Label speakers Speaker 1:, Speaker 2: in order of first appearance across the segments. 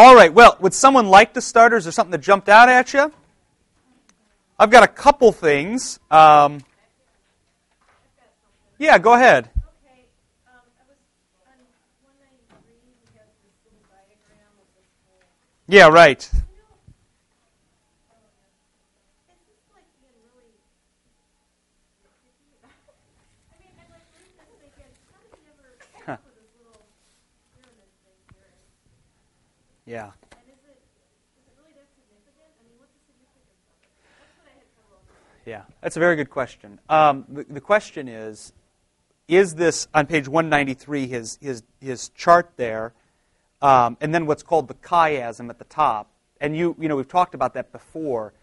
Speaker 1: All right, well, would someone like the starters or something that jumped out at you? I've got a couple things. Um, yeah, go ahead. Yeah, right. Yeah. Yeah, that's a very good question. Um, the, the, question is Is this, on page 193, his, his, his chart there, um, and then what's called the chiasm at the top? And you, you know, we've talked about that before,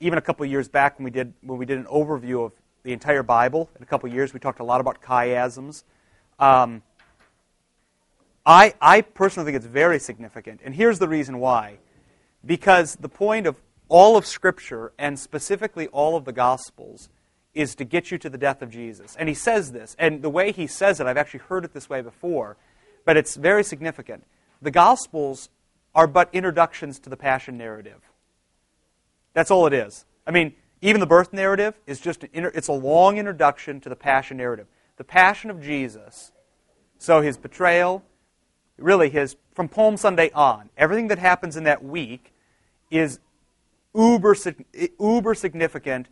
Speaker 1: even a couple of years back when we did, when we did an overview of the entire Bible. In a couple of years, we talked a lot about chiasms. Um, I, I personally think it's very significant. And here's the reason why. Because the point of all of Scripture, and specifically all of the Gospels, is to get you to the death of Jesus. And he says this. And the way he says it, I've actually heard it this way before, but it's very significant. The Gospels are but introductions to the Passion narrative. That's all it is. I mean, even the birth narrative is just an inter- it's a long introduction to the Passion narrative. The Passion of Jesus. So his betrayal, really his from Palm Sunday on, everything that happens in that week is uber, uber significant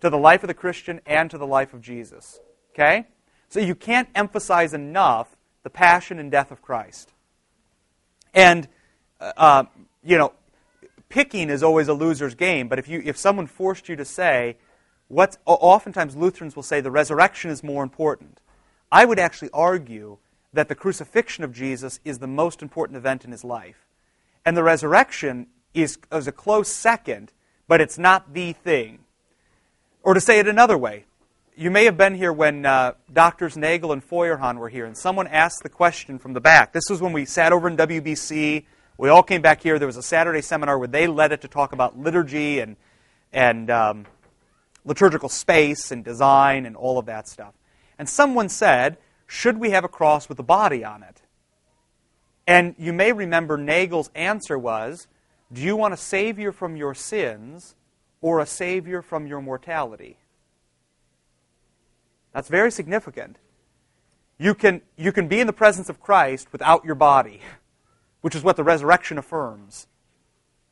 Speaker 1: to the life of the Christian and to the life of Jesus. Okay? So you can't emphasize enough the passion and death of Christ. And, uh, uh you know, picking is always a loser's game, but if, you, if someone forced you to say, what's, oftentimes Lutherans will say the resurrection is more important. I would actually argue that the crucifixion of Jesus is the most important event in his life. And the resurrection is, is a close second, but it's not the thing. Or to say it another way, you may have been here when uh, Doctors Nagel and Feuerhahn were here, and someone asked the question from the back. This was when we sat over in WBC. We all came back here. There was a Saturday seminar where they led it to talk about liturgy and, and um, liturgical space and design and all of that stuff. And someone said, should we have a cross with a body on it? And you may remember Nagel's answer was Do you want a Savior from your sins or a Savior from your mortality? That's very significant. You can, you can be in the presence of Christ without your body, which is what the resurrection affirms.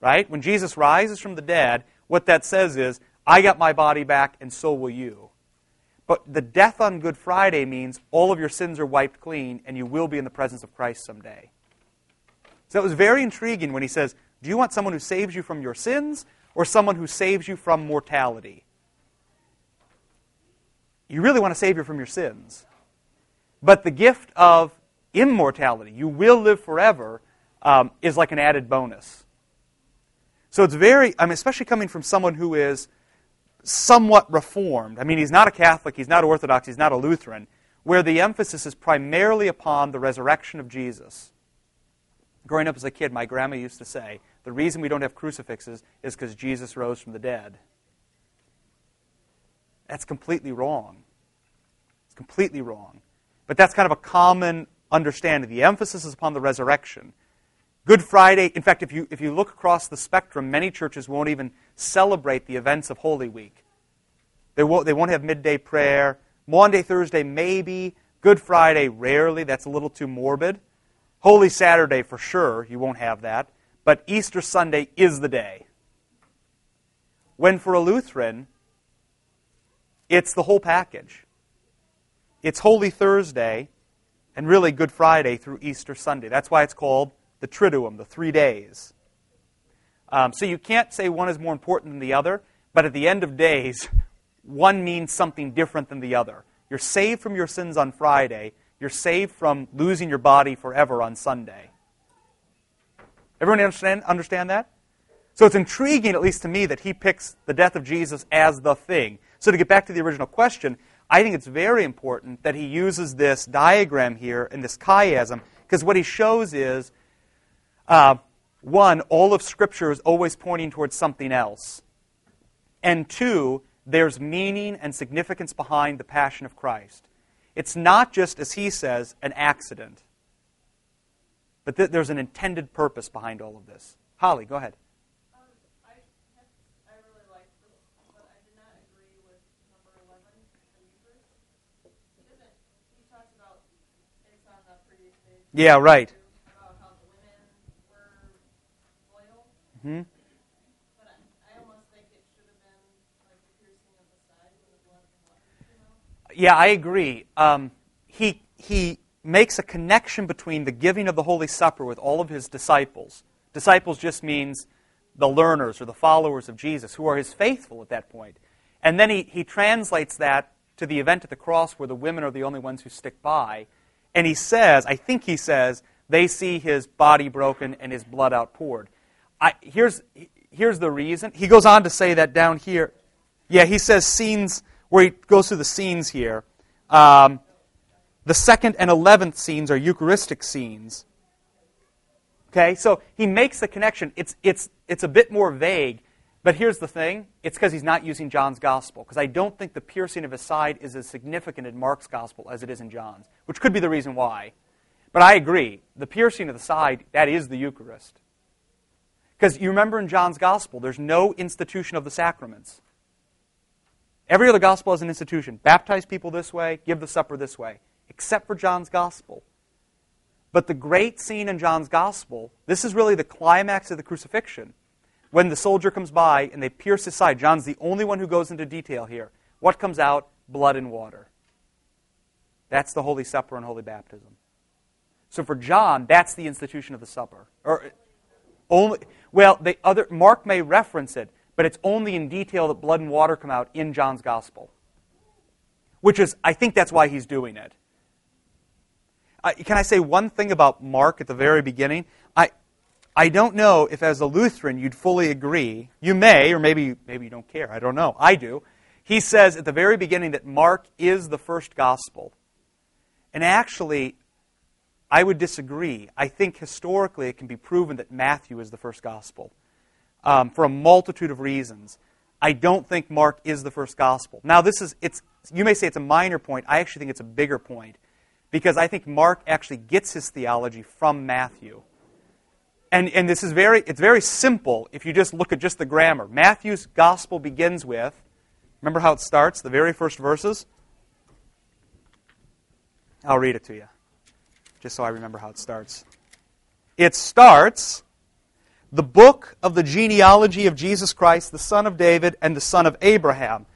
Speaker 1: Right? When Jesus rises from the dead, what that says is, I got my body back, and so will you. But the death on Good Friday means all of your sins are wiped clean and you will be in the presence of Christ someday. So it was very intriguing when he says, Do you want someone who saves you from your sins or someone who saves you from mortality? You really want to save you from your sins. But the gift of immortality, you will live forever, um, is like an added bonus. So it's very, I mean, especially coming from someone who is somewhat reformed. I mean, he's not a Catholic, he's not Orthodox, he's not a Lutheran, where the emphasis is primarily upon the resurrection of Jesus. Growing up as a kid, my grandma used to say, the reason we don't have crucifixes is because Jesus rose from the dead. That's completely wrong. It's completely wrong. But that's kind of a common understanding. The emphasis is upon the resurrection. Good Friday, in fact, if you, if you look across the spectrum, many churches won't even celebrate the events of Holy Week. They won't, they won't have midday prayer. Maundy, Thursday, maybe. Good Friday, rarely. That's a little too morbid. Holy Saturday, for sure, you won't have that. But Easter Sunday is the day. When for a Lutheran, it's the whole package. It's Holy Thursday and really Good Friday through Easter Sunday. That's why it's called the Triduum, the three days. Um, so you can't say one is more important than the other, but at the end of days, one means something different than the other. You're saved from your sins on Friday, you're saved from losing your body forever on Sunday. Everyone understand, understand that? So it's intriguing, at least to me, that he picks the death of Jesus as the thing. So to get back to the original question, I think it's very important that he uses this diagram here and this chiasm, because what he shows is uh, one, all of Scripture is always pointing towards something else. And two, there's meaning and significance behind the passion of Christ. It's not just, as he says, an accident. But th- there's an intended purpose behind all of this. Holly, go ahead. Yeah,
Speaker 2: I, know?
Speaker 1: Yeah, I agree. Um, he, he makes a connection between the giving of the Holy Supper with all of his disciples. Disciples just means the learners or the followers of Jesus who are his faithful at that point. And then he, he translates that to the event at the cross where the women are the only ones who stick by. And he says, I think he says, they see his body broken and his blood outpoured. I, here's, here's the reason. He goes on to say that down here. Yeah, he says scenes, where he goes through the scenes here. Um, the second and eleventh scenes are Eucharistic scenes. Okay, so he makes the connection. It's, it's, it's a bit more vague, but here's the thing it's because he's not using John's gospel, because I don't think the piercing of his side is as significant in Mark's gospel as it is in John's, which could be the reason why. But I agree. The piercing of the side, that is the Eucharist. Because you remember in John's gospel, there's no institution of the sacraments. Every other gospel has an institution. Baptize people this way, give the supper this way, except for John's gospel. But the great scene in John's gospel, this is really the climax of the crucifixion. When the soldier comes by and they pierce his side, John's the only one who goes into detail here. What comes out? Blood and water. That's the Holy Supper and Holy Baptism. So for John, that's the institution of the supper. Or only well, the other Mark may reference it, but it's only in detail that blood and water come out in John's gospel. Which is, I think that's why he's doing it. Uh, can I say one thing about Mark at the very beginning? I, I don't know if, as a Lutheran, you'd fully agree. You may, or maybe, maybe you don't care. I don't know. I do. He says at the very beginning that Mark is the first gospel. And actually, I would disagree. I think historically it can be proven that Matthew is the first gospel um, for a multitude of reasons. I don't think Mark is the first gospel. Now, this is, it's, you may say it's a minor point. I actually think it's a bigger point because I think Mark actually gets his theology from Matthew. And, and this is very, it's very simple if you just look at just the grammar. Matthew's gospel begins with, remember how it starts, the very first verses? I'll read it to you, just so I remember how it starts. It starts the book of the genealogy of Jesus Christ, the son of David and the son of Abraham.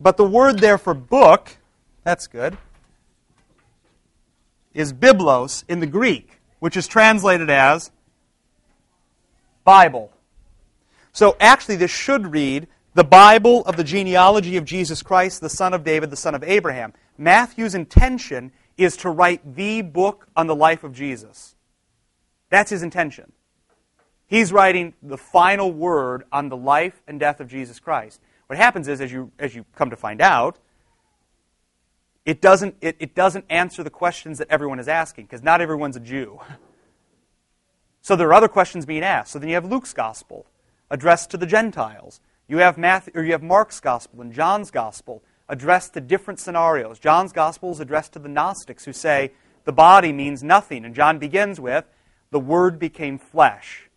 Speaker 1: But the word there for book, that's good, is biblos in the Greek, which is translated as Bible. So actually, this should read the Bible of the genealogy of Jesus Christ, the son of David, the son of Abraham. Matthew's intention is to write the book on the life of Jesus. That's his intention. He's writing the final word on the life and death of Jesus Christ. What happens is, as you, as you come to find out, it doesn't, it, it doesn't answer the questions that everyone is asking, because not everyone's a Jew. So there are other questions being asked. So then you have Luke's gospel addressed to the Gentiles. You have Matthew, or you have Mark's gospel and John's gospel addressed to different scenarios. John's gospel is addressed to the Gnostics who say the body means nothing. And John begins with, the word became flesh.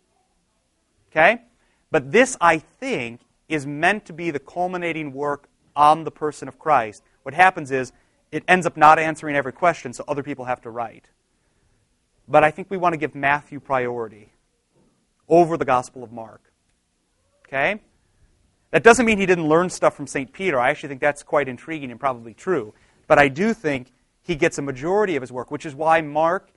Speaker 1: Okay? But this, I think, is meant to be the culminating work on the person of Christ. What happens is it ends up not answering every question, so other people have to write. But I think we want to give Matthew priority over the Gospel of Mark. Okay? That doesn't mean he didn't learn stuff from St. Peter. I actually think that's quite intriguing and probably true. But I do think he gets a majority of his work, which is why Mark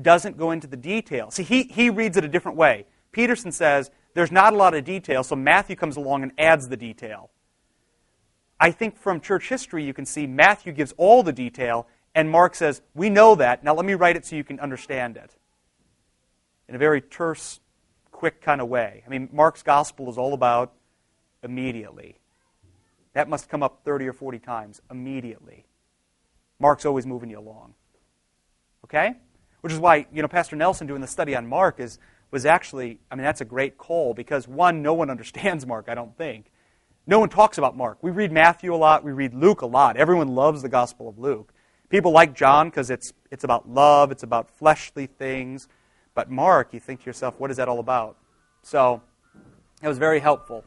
Speaker 1: doesn't go into the details. See, he, he reads it a different way. Peterson says there's not a lot of detail, so Matthew comes along and adds the detail. I think from church history you can see Matthew gives all the detail, and Mark says, We know that. Now let me write it so you can understand it. In a very terse, quick kind of way. I mean, Mark's gospel is all about immediately. That must come up 30 or 40 times immediately. Mark's always moving you along. Okay? Which is why, you know, Pastor Nelson doing the study on Mark is was actually, I mean, that's a great call because one, no one understands Mark, I don't think. No one talks about Mark. We read Matthew a lot, we read Luke a lot. Everyone loves the Gospel of Luke. People like John because it's, it's about love, it's about fleshly things. But Mark, you think to yourself, what is that all about? So it was very helpful.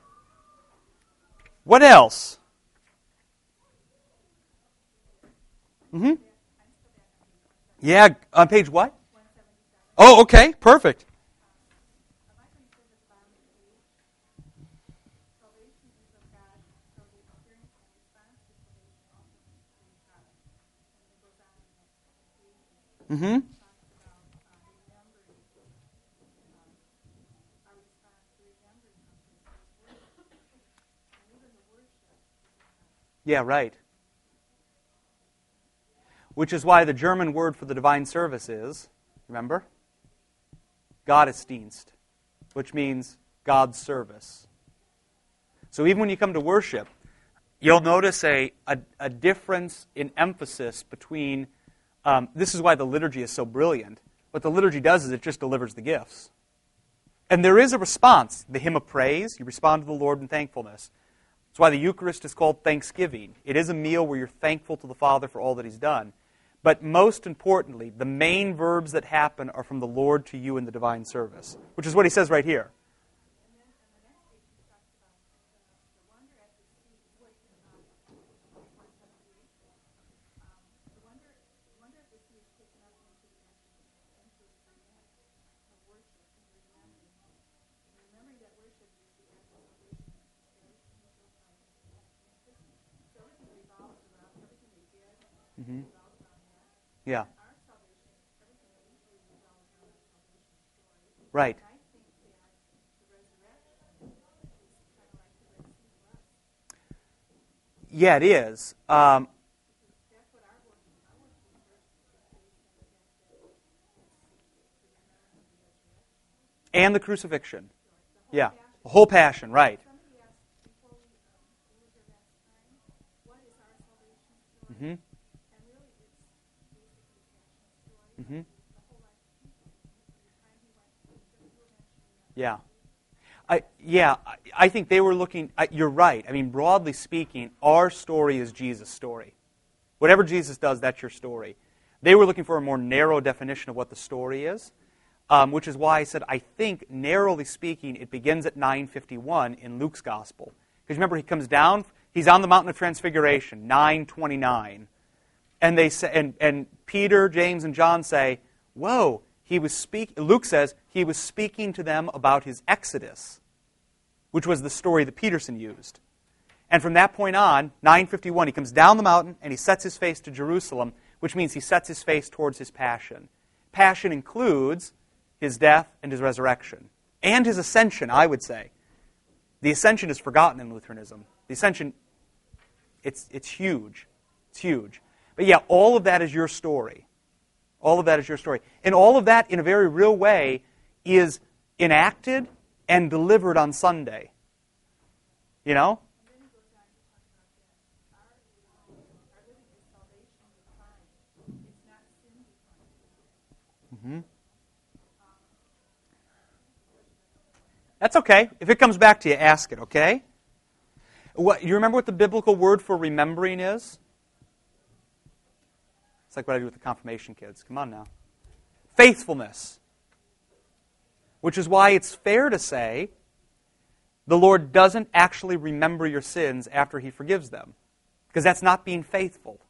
Speaker 1: What else? Mm-hmm. Yeah, on page what? Oh, okay, perfect. Mm-hmm. Yeah, right. Which is why the German word for the divine service is, remember? Gottesdienst, which means God's service. So even when you come to worship, you'll notice a, a, a difference in emphasis between. Um, this is why the liturgy is so brilliant. What the liturgy does is it just delivers the gifts. And there is a response. The hymn of praise, you respond to the Lord in thankfulness. That's why the Eucharist is called thanksgiving. It is a meal where you're thankful to the Father for all that He's done. But most importantly, the main verbs that happen are from the Lord to you in the divine service, which is what He says right here. Yeah. Right. Yeah, it is. Um, and the crucifixion. Yeah, the whole passion, right. Mm-hmm. Mm-hmm. Yeah. I, yeah, I think they were looking. You're right. I mean, broadly speaking, our story is Jesus' story. Whatever Jesus does, that's your story. They were looking for a more narrow definition of what the story is, um, which is why I said I think, narrowly speaking, it begins at 951 in Luke's gospel. Because remember, he comes down. He's on the mountain of transfiguration, 929. And, they say, and, and Peter, James, and John say, Whoa, he was speak, Luke says he was speaking to them about his exodus, which was the story that Peterson used. And from that point on, 951, he comes down the mountain and he sets his face to Jerusalem, which means he sets his face towards his passion. Passion includes his death and his resurrection, and his ascension, I would say. The ascension is forgotten in Lutheranism. The ascension, it's, it's huge. It's huge. But yeah, all of that is your story. All of that is your story. And all of that, in a very real way, is enacted and delivered on Sunday. You know? Mm-hmm. That's okay. If it comes back to you, ask it, okay? What, you remember what the biblical word for remembering is? It's like what I do with the confirmation kids. Come on now. Faithfulness. Which is why it's fair to say the Lord doesn't actually remember your sins after he forgives them. Because that's not being faithful.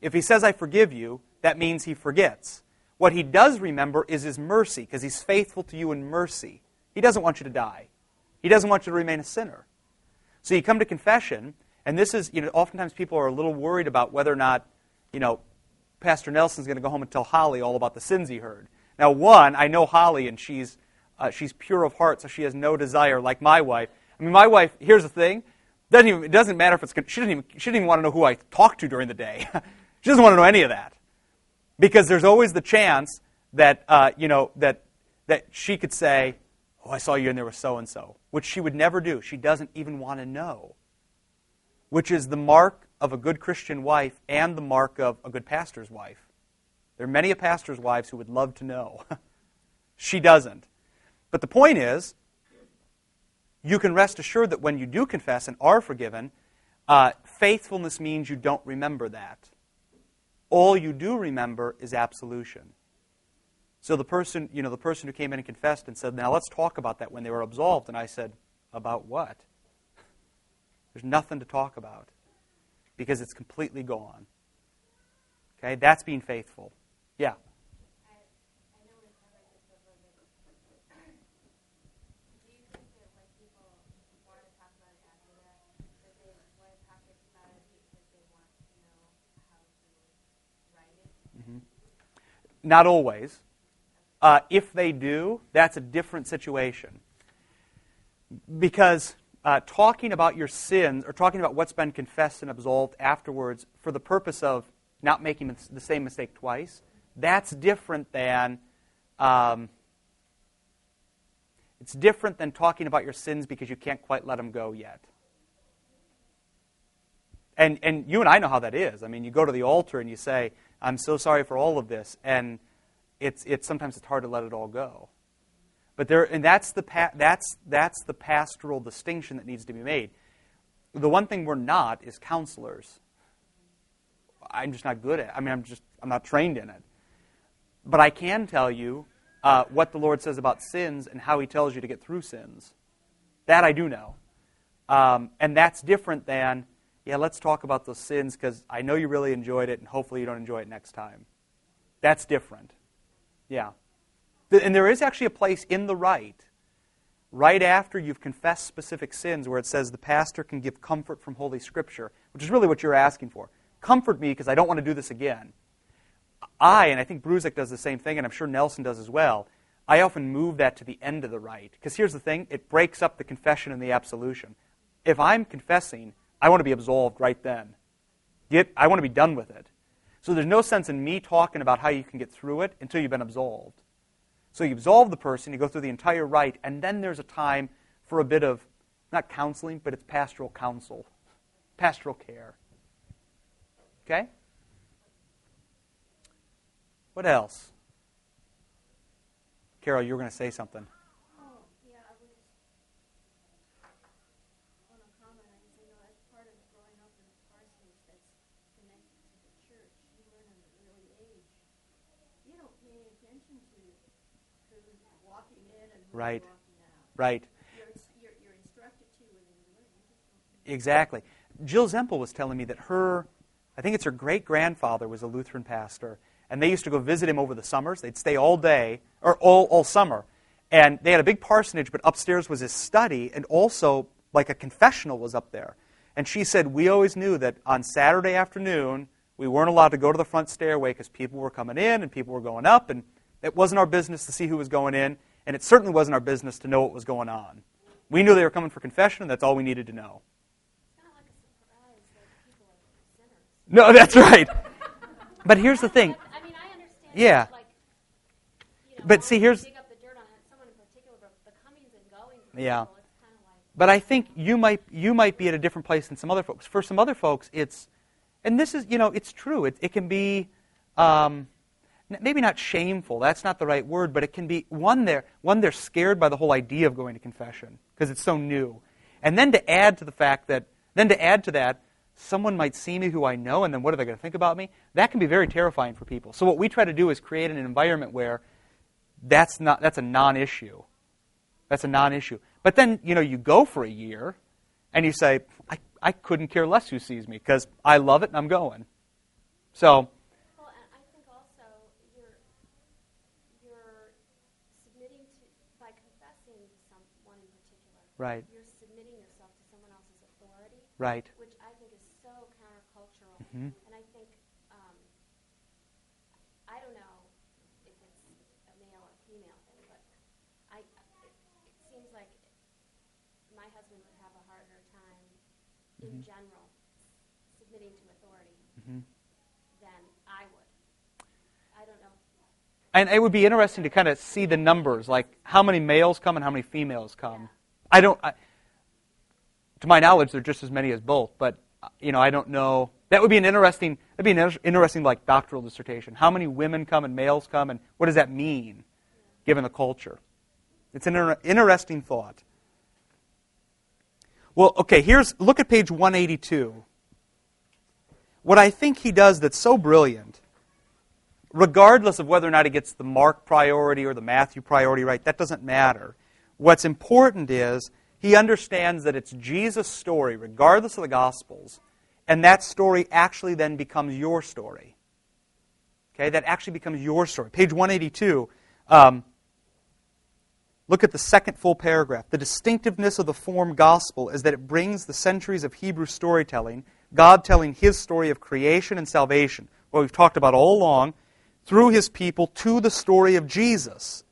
Speaker 1: If he says, I forgive you, that means he forgets. What he does remember is his mercy, because he's faithful to you in mercy. He doesn't want you to die. He doesn't want you to remain a sinner. So you come to confession, and this is, you know, oftentimes people are a little worried about whether or not, you know, Pastor Nelson's going to go home and tell Holly all about the sins he heard. Now, one, I know Holly, and she's, uh, she's pure of heart, so she has no desire, like my wife. I mean, my wife, here's the thing. Doesn't even, it doesn't matter if it's, she doesn't, even, she doesn't even want to know who I talk to during the day. she doesn't want to know any of that. Because there's always the chance that, uh, you know, that, that she could say, oh, I saw you and there was so-and-so, which she would never do. She doesn't even want to know, which is the mark of a good Christian wife and the mark of a good pastor's wife. There are many a pastor's wives who would love to know. she doesn't. But the point is, you can rest assured that when you do confess and are forgiven, uh, faithfulness means you don't remember that. All you do remember is absolution. So the person, you know, the person who came in and confessed and said, "Now let's talk about that when they were absolved." And I said, "About what?" There's nothing to talk about because it's completely gone. Okay, that's being faithful. Yeah. Not always. Uh, if they do, that's a different situation. Because uh, talking about your sins or talking about what's been confessed and absolved afterwards for the purpose of not making the same mistake twice, that's different than. Um, it's different than talking about your sins because you can't quite let them go yet. And, and you and I know how that is. I mean, you go to the altar and you say, I'm so sorry for all of this. And it's, it's sometimes it's hard to let it all go. But there, and that's the, pa- that's, that's the pastoral distinction that needs to be made. The one thing we're not is counselors. I'm just not good at it. I mean, I'm just, I'm not trained in it. But I can tell you uh, what the Lord says about sins and how He tells you to get through sins. That I do know. Um, and that's different than, yeah, let's talk about those sins because I know you really enjoyed it and hopefully you don't enjoy it next time. That's different. Yeah. And there is actually a place in the rite, right after you've confessed specific sins, where it says the pastor can give comfort from Holy Scripture, which is really what you're asking for. Comfort me because I don't want to do this again. I, and I think Bruzik does the same thing, and I'm sure Nelson does as well, I often move that to the end of the rite. Because here's the thing it breaks up the confession and the absolution. If I'm confessing, I want to be absolved right then. Get, I want to be done with it. So there's no sense in me talking about how you can get through it until you've been absolved. So you absolve the person, you go through the entire rite, and then there's a time for a bit of, not counseling, but it's pastoral counsel, pastoral care. Okay? What else? Carol, you were going to say something. Right. Right. Exactly. Jill Zempel was telling me that her, I think it's her great grandfather was a Lutheran pastor, and they used to go visit him over the summers. They'd stay all day, or all, all summer. And they had a big parsonage, but upstairs was his study, and also like a confessional was up there. And she said, We always knew that on Saturday afternoon, we weren't allowed to go to the front stairway because people were coming in and people were going up, and it wasn't our business to see who was going in and it certainly wasn't our business to know what was going on. We knew they were coming for confession, and that's all we needed to know. no, that's right. but here's the thing.
Speaker 3: I mean, I understand.
Speaker 1: Yeah.
Speaker 3: Like, you know,
Speaker 1: but see, here's. yeah. But I think you might you might be at a different place than some other folks. For some other folks, it's, and this is you know it's true. It it can be. Um, maybe not shameful, that's not the right word, but it can be one they're, one they're scared by the whole idea of going to confession because it's so new. And then to add to the fact that, then to add to that, someone might see me who I know, and then what are they going to think about me? That can be very terrifying for people. So what we try to do is create an environment where that's not that's a non-issue. That's a non-issue. But then you know you go for a year, and you say I I couldn't care less who sees me because I love it and I'm going. So Right.
Speaker 3: You're submitting yourself to someone else's authority.
Speaker 1: Right.
Speaker 3: Which I think is so countercultural.
Speaker 1: Mm-hmm.
Speaker 3: And I think, um, I don't know if it's a male or female thing, but I, it, it seems like my husband would have a harder time mm-hmm. in general submitting to authority mm-hmm. than I would. I don't know.
Speaker 1: And it would be interesting to kind of see the numbers, like how many males come and how many females come. I don't. I, to my knowledge, there are just as many as both, but you know, I don't know. That would be an interesting. That'd be an interesting like doctoral dissertation. How many women come and males come, and what does that mean, given the culture? It's an inter- interesting thought. Well, okay. Here's look at page 182. What I think he does that's so brilliant regardless of whether or not he gets the Mark priority or the Matthew priority right, that doesn't matter. What's important is he understands that it's Jesus' story, regardless of the Gospels, and that story actually then becomes your story. Okay, that actually becomes your story. Page 182. Um, look at the second full paragraph. The distinctiveness of the form gospel is that it brings the centuries of Hebrew storytelling, God telling his story of creation and salvation, what we've talked about all along, through his people to the story of Jesus.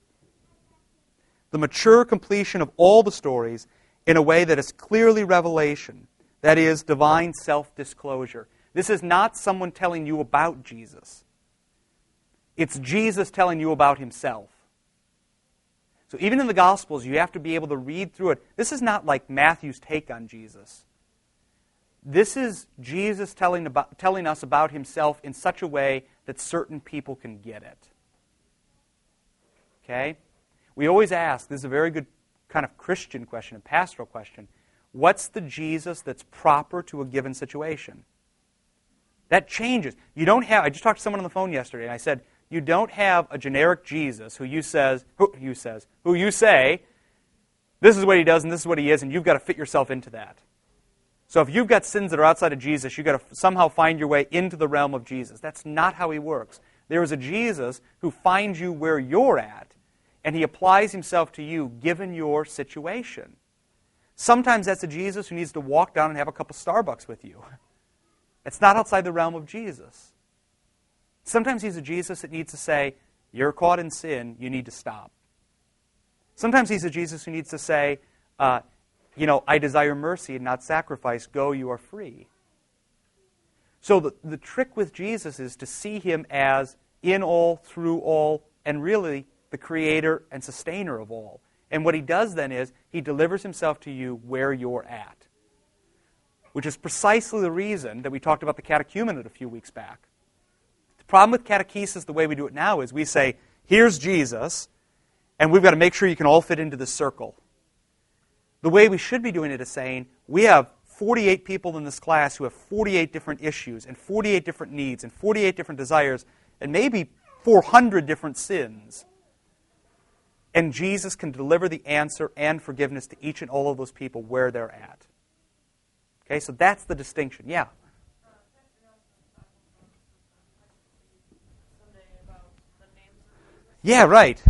Speaker 1: The mature completion of all the stories in a way that is clearly revelation, that is, divine self disclosure. This is not someone telling you about Jesus. It's Jesus telling you about himself. So even in the Gospels, you have to be able to read through it. This is not like Matthew's take on Jesus. This is Jesus telling, about, telling us about himself in such a way that certain people can get it. Okay? We always ask this is a very good kind of Christian question, a pastoral question. What's the Jesus that's proper to a given situation? That changes. You don't have, I just talked to someone on the phone yesterday, and I said, you don't have a generic Jesus who you says who you says who you say this is what he does and this is what he is and you've got to fit yourself into that. So if you've got sins that are outside of Jesus, you've got to somehow find your way into the realm of Jesus. That's not how he works. There is a Jesus who finds you where you're at and he applies himself to you given your situation. Sometimes that's a Jesus who needs to walk down and have a cup of Starbucks with you. It's not outside the realm of Jesus. Sometimes he's a Jesus that needs to say, You're caught in sin, you need to stop. Sometimes he's a Jesus who needs to say, uh, You know, I desire mercy and not sacrifice. Go, you are free. So the, the trick with Jesus is to see him as in all, through all, and really the creator and sustainer of all. And what he does then is he delivers himself to you where you're at. Which is precisely the reason that we talked about the catechumenate a few weeks back The problem with catechesis, the way we do it now, is we say, here's Jesus, and we've got to make sure you can all fit into the circle. The way we should be doing it is saying, we have 48 people in this class who have 48 different issues, and 48 different needs, and 48 different desires, and maybe 400 different sins. And Jesus can deliver the answer and forgiveness to each and all of those people where they're at. Okay, so that's the distinction. Yeah. Yeah, right.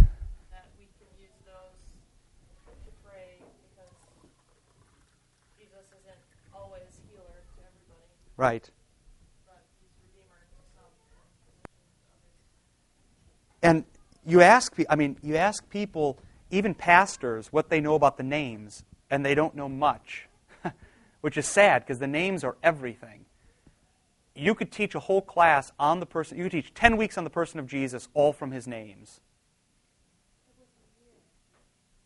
Speaker 1: Right. And you ask I mean, you ask people, even pastors, what they know about the names, and they don't know much, which is sad because the names are everything. You could teach a whole class on the person, you could teach 10 weeks on the person of Jesus, all from his names.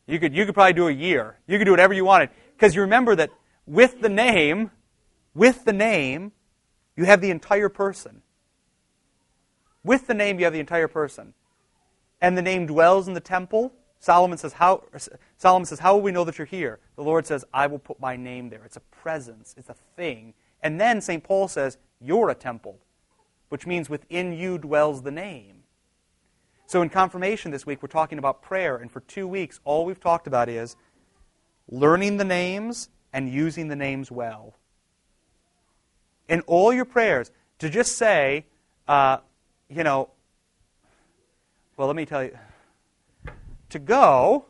Speaker 1: You could, you could probably do a year. You could do whatever you wanted. Because you remember that with the name, with the name, you have the entire person. With the name, you have the entire person. And the name dwells in the temple. Solomon says, how, Solomon says, How will we know that you're here? The Lord says, I will put my name there. It's a presence, it's a thing. And then St. Paul says, You're a temple, which means within you dwells the name. So in confirmation this week, we're talking about prayer, and for two weeks, all we've talked about is learning the names and using the names well. In all your prayers, to just say, uh, you know, well, let me tell you, to go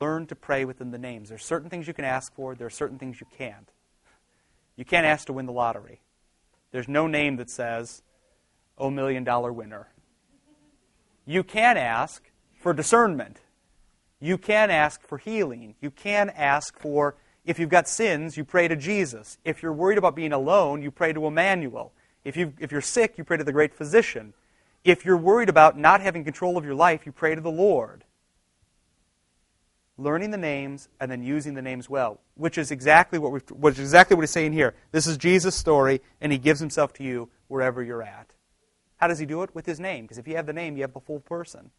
Speaker 1: learn to pray within the names. There are certain things you can ask for, there are certain things you can't. You can't ask to win the lottery. There's no name that says, oh, million dollar winner. You can ask for discernment. You can ask for healing. You can ask for, if you've got sins, you pray to Jesus. If you're worried about being alone, you pray to Emmanuel. If, you if you're sick, you pray to the great physician. If you're worried about not having control of your life, you pray to the Lord learning the names and then using the names well, which is exactly what we which is exactly what he's saying here. This is Jesus' story, and he gives himself to you wherever you're at. How does he do it? With his name, because if you have the name, you have the full person.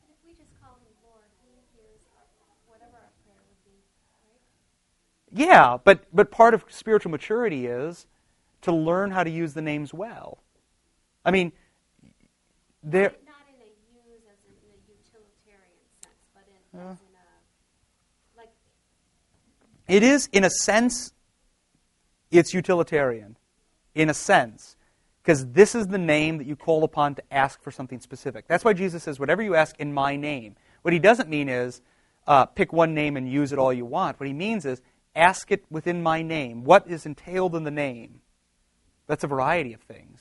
Speaker 3: But if we just call him Lord, he hears whatever our prayer would be, right?
Speaker 1: Yeah, but but part of spiritual maturity is to learn how to use the names well. I mean, there.
Speaker 3: Not in a use as in a utilitarian sense, but in, as in a, like,
Speaker 1: It is, in a sense, it's utilitarian. In a sense. Because this is the name that you call upon to ask for something specific. That's why Jesus says, whatever you ask in my name. What he doesn't mean is uh, pick one name and use it all you want. What he means is ask it within my name. What is entailed in the name? That's a variety of things.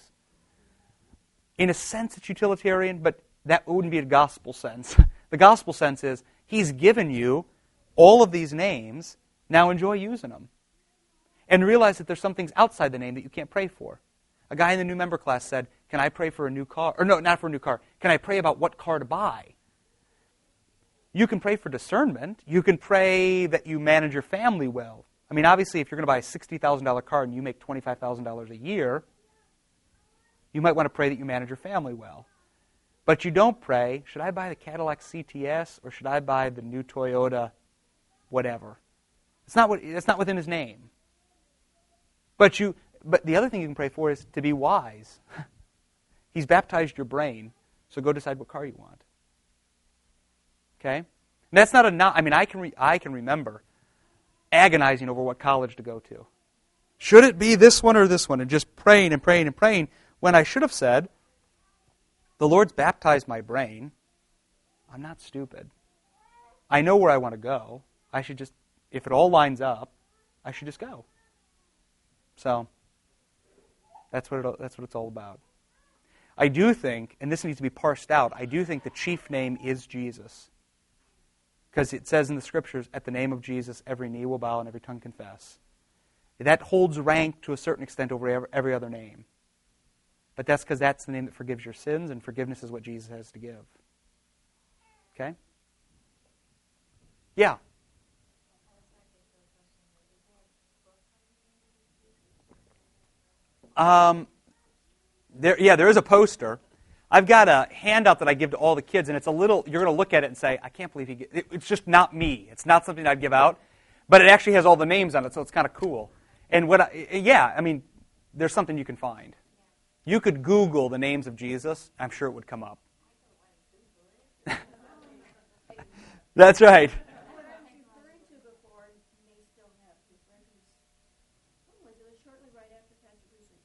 Speaker 1: In a sense, it's utilitarian, but that wouldn't be a gospel sense. the gospel sense is he's given you all of these names. Now enjoy using them. And realize that there's some things outside the name that you can't pray for. A guy in the new member class said, Can I pray for a new car? Or no, not for a new car. Can I pray about what car to buy? You can pray for discernment. You can pray that you manage your family well. I mean, obviously, if you're going to buy a $60,000 car and you make $25,000 a year, you might want to pray that you manage your family well. But you don't pray, should I buy the Cadillac CTS or should I buy the new Toyota whatever? It's not, what, it's not within his name. But, you, but the other thing you can pray for is to be wise. He's baptized your brain, so go decide what car you want. Okay? And that's not a not, I mean, I can, re, I can remember agonizing over what college to go to. Should it be this one or this one? And just praying and praying and praying when I should have said, The Lord's baptized my brain. I'm not stupid. I know where I want to go. I should just, if it all lines up, I should just go. So, that's what, it, that's what it's all about. I do think, and this needs to be parsed out, I do think the chief name is Jesus. Because it says in the scriptures, at the name of Jesus, every knee will bow and every tongue confess. That holds rank to a certain extent over every other name. But that's because that's the name that forgives your sins, and forgiveness is what Jesus has to give. Okay? Yeah. Um, there, yeah, there is a poster. I've got a handout that I give to all the kids, and it's a little, you're going to look at it and say, I can't believe he, it, it's just not me. It's not something I'd give out. But it actually has all the names on it, so it's kind of cool. And what I, yeah, I mean, there's something you can find. You could Google the names of Jesus, I'm sure it would come up. That's right.
Speaker 4: What I'm referring to before may still have differences. When was it? It was shortly right after Pastor Bruce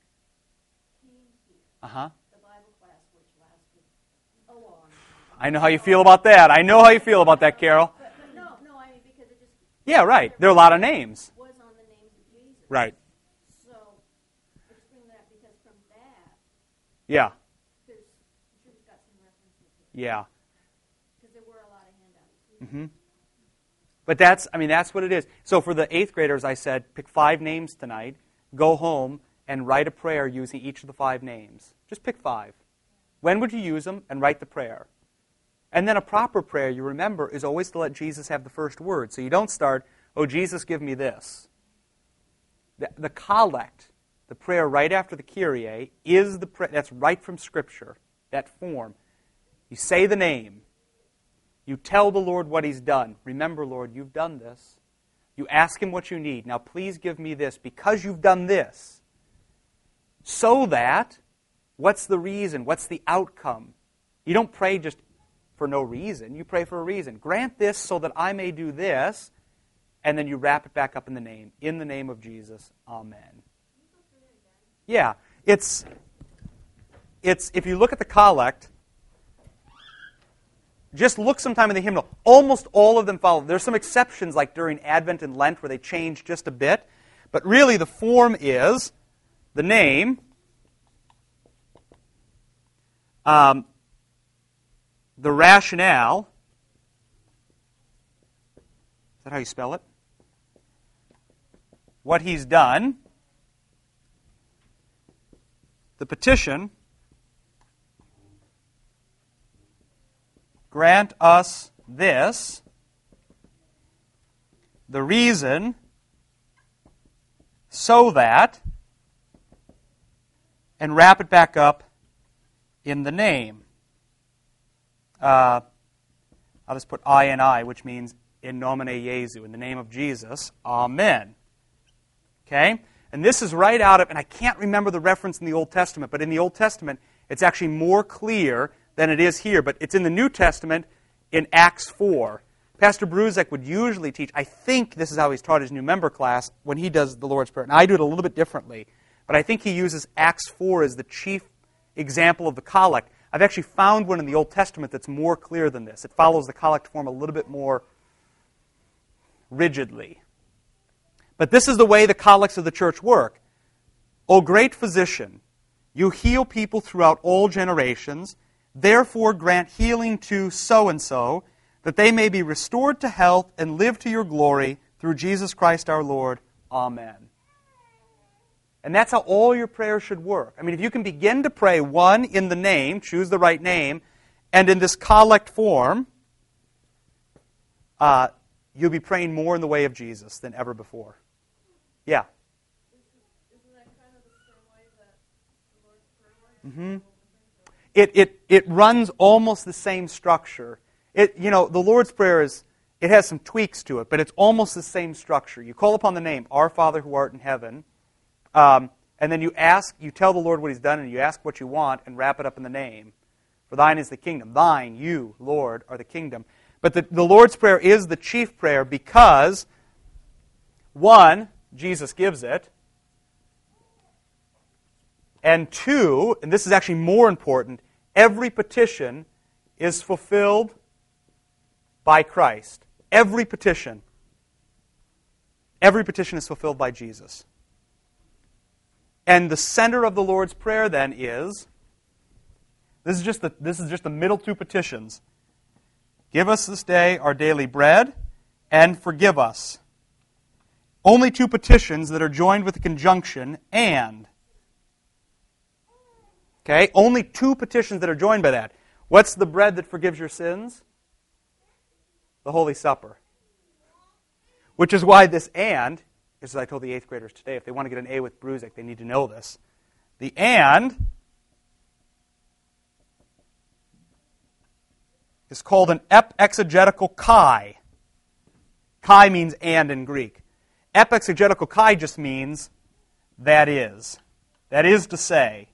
Speaker 4: came here,
Speaker 1: Uh huh.
Speaker 4: the Bible class, which lasted a long time.
Speaker 1: I know how you feel about that. I know how you feel about that, Carol.
Speaker 4: No, no, I mean, because it just
Speaker 1: Yeah, right. There are a lot of names.
Speaker 4: was on the names of Jesus.
Speaker 1: Right.
Speaker 4: So, I just bring that because from that,
Speaker 1: Yeah.
Speaker 4: there's, I'm got some references.
Speaker 1: Yeah.
Speaker 4: Because there were a lot of handouts.
Speaker 1: hmm But that's, I mean, that's what it is. So for the eighth graders, I said, pick five names tonight, go home, and write a prayer using each of the five names. Just pick five. When would you use them? And write the prayer. And then a proper prayer, you remember, is always to let Jesus have the first word. So you don't start, oh, Jesus, give me this. The, the collect, the prayer right after the Kyrie, is the prayer, that's right from Scripture, that form. You say the name. You tell the Lord what He's done. Remember, Lord, you've done this. You ask Him what you need. Now, please give me this because you've done this. So that, what's the reason? What's the outcome? You don't pray just for no reason. You pray for a reason. Grant this so that I may do this. And then you wrap it back up in the name. In the name of Jesus. Amen. Yeah. It's, it's if you look at the collect, just look sometime in the hymnal. Almost all of them follow. There's some exceptions, like during Advent and Lent, where they change just a bit. But really, the form is the name, um, the rationale. Is that how you spell it? What he's done, the petition, grant us this, the reason, so that, and wrap it back up in the name. Uh, I'll just put I and I, which means in nomine Jesu, in the name of Jesus. Amen. Okay? And this is right out of, and I can't remember the reference in the Old Testament, but in the Old Testament, it's actually more clear than it is here. But it's in the New Testament in Acts 4. Pastor Bruzek would usually teach, I think this is how he's taught his new member class when he does the Lord's Prayer. And I do it a little bit differently, but I think he uses Acts 4 as the chief example of the collect. I've actually found one in the Old Testament that's more clear than this. It follows the collect form a little bit more rigidly. But this is the way the collects of the church work. O great physician, you heal people throughout all generations. Therefore, grant healing to so and so, that they may be restored to health and live to your glory through Jesus Christ our Lord. Amen. And that's how all your prayers should work. I mean, if you can begin to pray one in the name, choose the right name, and in this collect form, uh, you'll be praying more in the way of Jesus than ever before. Yeah. Mm-hmm. It, it, it runs almost the same structure. It, you know, the Lord's Prayer is, it has some tweaks to it, but it's almost the same structure. You call upon the name, Our Father who art in heaven, um, and then you ask, you tell the Lord what He's done, and you ask what you want, and wrap it up in the name. For thine is the kingdom. Thine, you, Lord, are the kingdom. But the, the Lord's Prayer is the chief prayer because, one, Jesus gives it. And two, and this is actually more important, every petition is fulfilled by Christ. Every petition. Every petition is fulfilled by Jesus. And the center of the Lord's Prayer then is this is just the, this is just the middle two petitions. Give us this day our daily bread and forgive us. Only two petitions that are joined with a conjunction and. Okay? Only two petitions that are joined by that. What's the bread that forgives your sins? The Holy Supper. Which is why this and, as I told the eighth graders today, if they want to get an A with Bruzek, they need to know this. The and is called an exegetical kai. Kai means and in Greek. Exegetical kai just means that is. That is to say.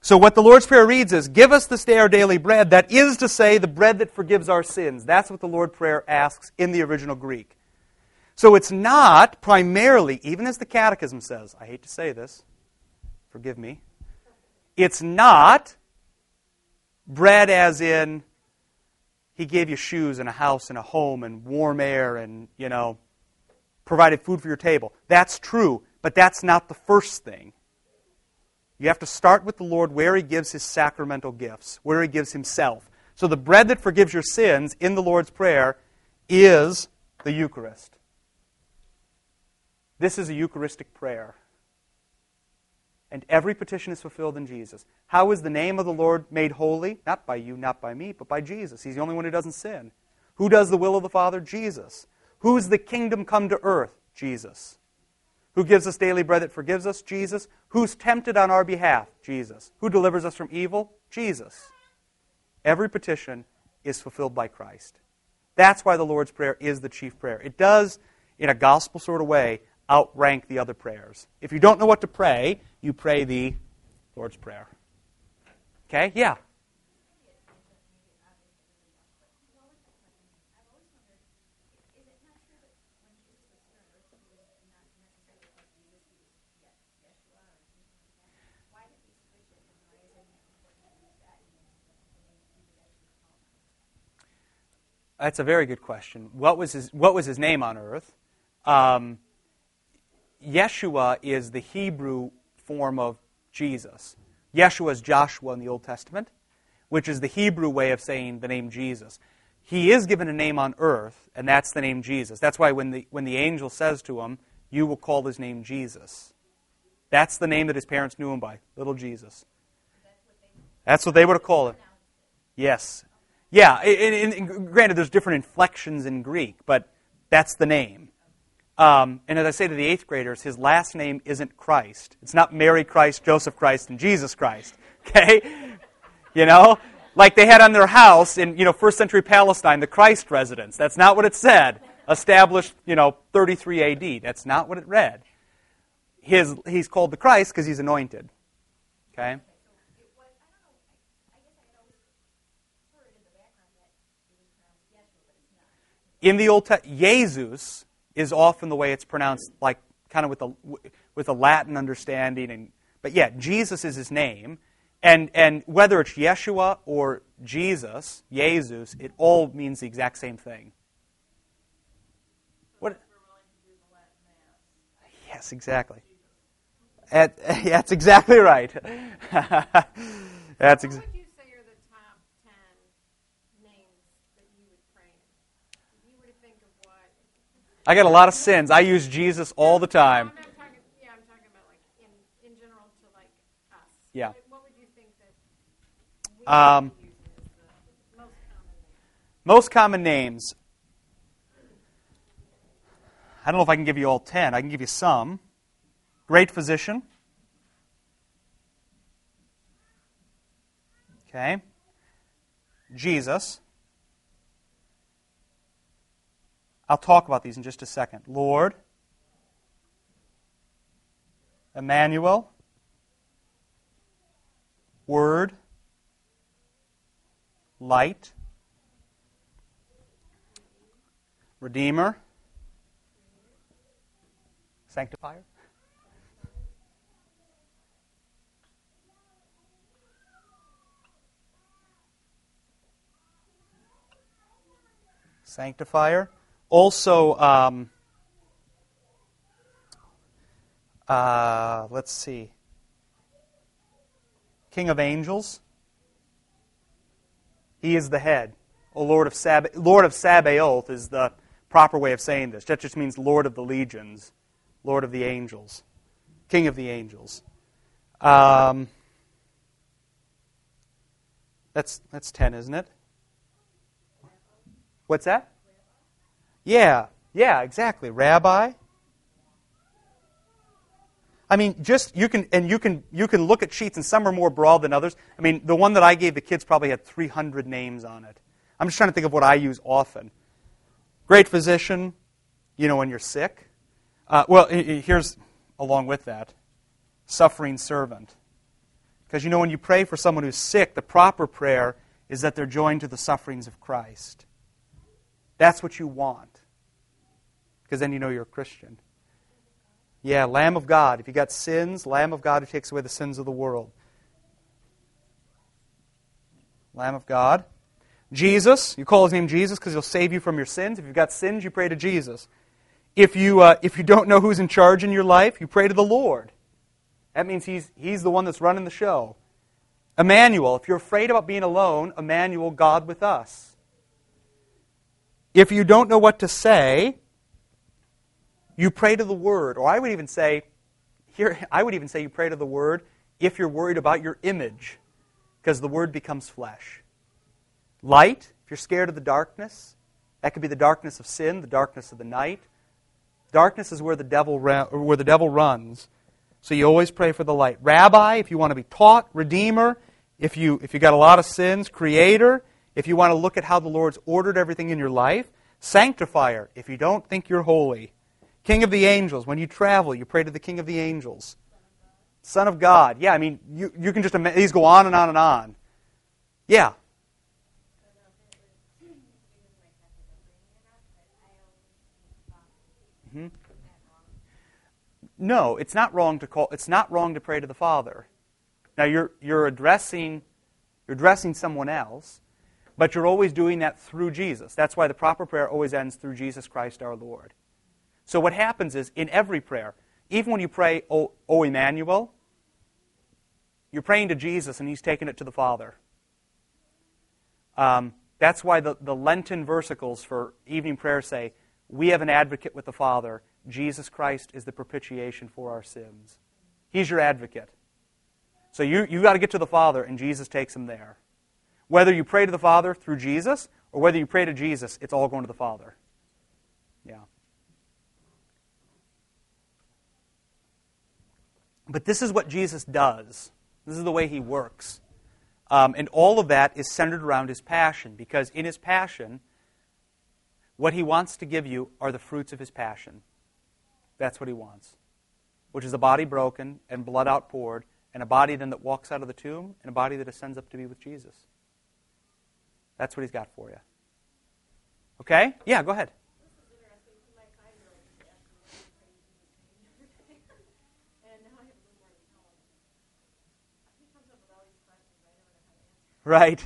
Speaker 1: So what the Lord's Prayer reads is, Give us this day our daily bread. That is to say, the bread that forgives our sins. That's what the Lord's Prayer asks in the original Greek. So it's not primarily, even as the Catechism says, I hate to say this, forgive me, it's not bread as in he gave you shoes and a house and a home and warm air and, you know, provided food for your table. That's true, but that's not the first thing. You have to start with the Lord where he gives his sacramental gifts, where he gives himself. So the bread that forgives your sins in the Lord's Prayer is the Eucharist. This is a Eucharistic prayer. And every petition is fulfilled in Jesus. How is the name of the Lord made holy? Not by you, not by me, but by Jesus. He's the only one who doesn't sin. Who does the will of the Father? Jesus. Who's the kingdom come to earth? Jesus. Who gives us daily bread that forgives us? Jesus. Who's tempted on our behalf? Jesus. Who delivers us from evil? Jesus. Every petition is fulfilled by Christ. That's why the Lord's Prayer is the chief prayer. It does, in a gospel sort of way, outrank the other prayers. If you don't know what to pray, you pray the Lord's Prayer. Okay? Yeah. That's a very good question. What was his, what was his name on earth? Um, Yeshua is the Hebrew form of Jesus. Yeshua is Joshua in the Old Testament, which is the Hebrew way of saying the name Jesus. He is given a name on earth, and that's the name Jesus. That's why when the, when the angel says to him, You will call his name Jesus, that's the name that his parents knew him by, little Jesus. That's what they would have called him. Yes. Yeah, and, and, and granted, there's different inflections in Greek, but that's the name. Um, and as I say to the eighth graders, his last name isn't Christ. It's not Mary Christ, Joseph Christ, and Jesus Christ. Okay? You know? Like they had on their house in, you know, first century Palestine, the Christ residence. That's not what it said. Established, you know, 33 AD. That's not what it read. His, he's called the Christ because he's anointed. Okay? In the Old Testament, Jesus is often the way it's pronounced, like kind of with a with a Latin understanding. And but yeah, Jesus is his name, and and whether it's Yeshua or Jesus, Jesus, it all means the exact same thing. What? Yes, exactly. At, that's exactly right. that's exactly. I got a lot of sins. I use Jesus all the time.
Speaker 2: I'm talking, yeah, I'm talking about like in, in general to like us.
Speaker 1: Yeah.
Speaker 2: What, what would you think that
Speaker 1: Um,
Speaker 2: use as the most common?
Speaker 1: Most common names. I don't know if I can give you all 10. I can give you some. Great physician. Okay. Jesus. I'll talk about these in just a second. Lord. Emmanuel. Word. Light. Redeemer, Sanctifier. Sanctifier. Also, um, uh, let's see. King of Angels. He is the head. O Lord of, Sab- Lord of Sabaoth is the proper way of saying this. That just means Lord of the legions, Lord of the angels, King of the angels. Um, that's, that's 10, isn't it? What's that? Yeah, yeah, exactly. Rabbi. I mean, just you can and you can you can look at sheets and some are more broad than others. I mean, the one that I gave the kids probably had 300 names on it. I'm just trying to think of what I use often. Great physician, you know, when you're sick. Uh, well, here's along with that suffering servant. Because you know, when you pray for someone who's sick, the proper prayer is that they're joined to the sufferings of Christ. That's what you want. Because then you know you're a Christian. Yeah, Lamb of God. If you got sins, Lamb of God who takes away the sins of the world. Lamb of God. Jesus, you call his name Jesus because he'll save you from your sins. If you've got sins, you pray to Jesus. If you, uh, if you don't know who's in charge in your life, you pray to the Lord. That means he's, he's the one that's running the show. Emmanuel, if you're afraid about being alone, Emmanuel, God with us. If you don't know what to say, you pray to the Word. Or I would even say, here, I would even say you pray to the Word if you're worried about your image, because the Word becomes flesh. Light, if you're scared of the darkness, that could be the darkness of sin, the darkness of the night. Darkness is where the devil ra- where the devil runs. So you always pray for the light. Rabbi, if you want to be taught, redeemer, if you if you got a lot of sins, creator, if you want to look at how the Lord's ordered everything in your life, sanctifier, if you don't think you're holy. King of the angels, when you travel, you pray to the King of the angels. Son of God. Yeah, I mean, you, you can just these go on and on and on. Yeah. Mm-hmm. No, it's not wrong to call. It's not wrong to pray to the Father. Now you're you're addressing you're addressing someone else, But you're always doing that through Jesus. That's why the proper prayer always ends through Jesus Christ our Lord. So what happens is, in every prayer, even when you pray, O, o Emmanuel, you're praying to Jesus and he's taking it to the Father. Um, that's why the, the Lenten versicles for evening prayer say, We have an advocate with the Father. Jesus Christ is the propitiation for our sins. He's your advocate. So you, you got to get to the Father, and Jesus takes him there. Whether you pray to the Father through Jesus, or whether you pray to Jesus, it's all going to the Father. Yeah. But this is what Jesus does. This is the way he works. Um, and all of that is centered around his passion, because in his passion, what he wants to give you are the fruits of his passion. That's what he wants, which is a body broken and blood outpoured, and a body then that walks out of the tomb, and a body that ascends up to be with Jesus. That's what he's got for you. Okay? Yeah, go ahead. Right.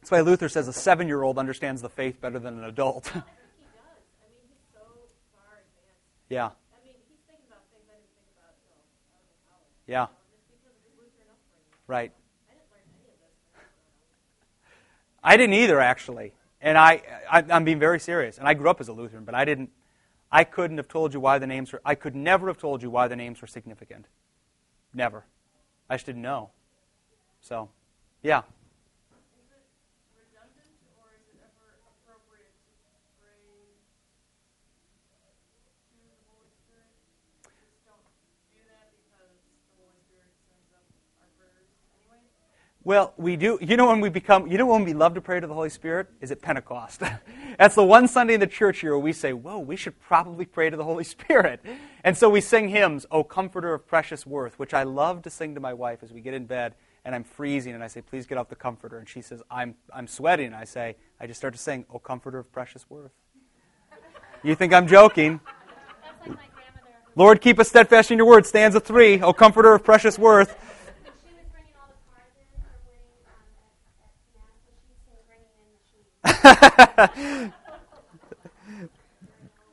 Speaker 1: That's why Luther says a seven year old understands the faith better than an adult.
Speaker 2: I think he does. I mean, he's so far advanced.
Speaker 1: yeah,
Speaker 2: I mean, he's thinking about things I didn't think about until I was in college.
Speaker 1: yeah, um,
Speaker 2: Just because of his Lutheran upbringing.
Speaker 1: right.
Speaker 2: I didn't learn any of this. I was growing up.
Speaker 1: I didn't either, actually. And I, I, I'm being very serious. And I grew up as a Lutheran, but I didn't. I couldn't have told you why the names were. I could never have told you why the names were significant. Never. I just didn't know. So, yeah.
Speaker 2: Is it redundant or is it ever appropriate to pray to the Holy Spirit? Just don't do that because the Holy Spirit sends up our prayers anyway.
Speaker 1: Well, we do. You know when we become. You know when we love to pray to the Holy Spirit is at Pentecost. That's the one Sunday in the church year where we say, "Whoa, we should probably pray to the Holy Spirit," and so we sing hymns, "O Comforter of Precious Worth," which I love to sing to my wife as we get in bed and I'm freezing, and I say, "Please get off the comforter," and she says, "I'm I'm sweating," and I say, I just start to sing, "O Comforter of Precious Worth." You think I'm joking?
Speaker 3: That's like my.
Speaker 1: Lord, keep us steadfast in your word. Stanza three, O Comforter of Precious Worth.
Speaker 3: When she was bringing all the cards in for winning um, at, at Mass, so she'd say, bringing in the sheet.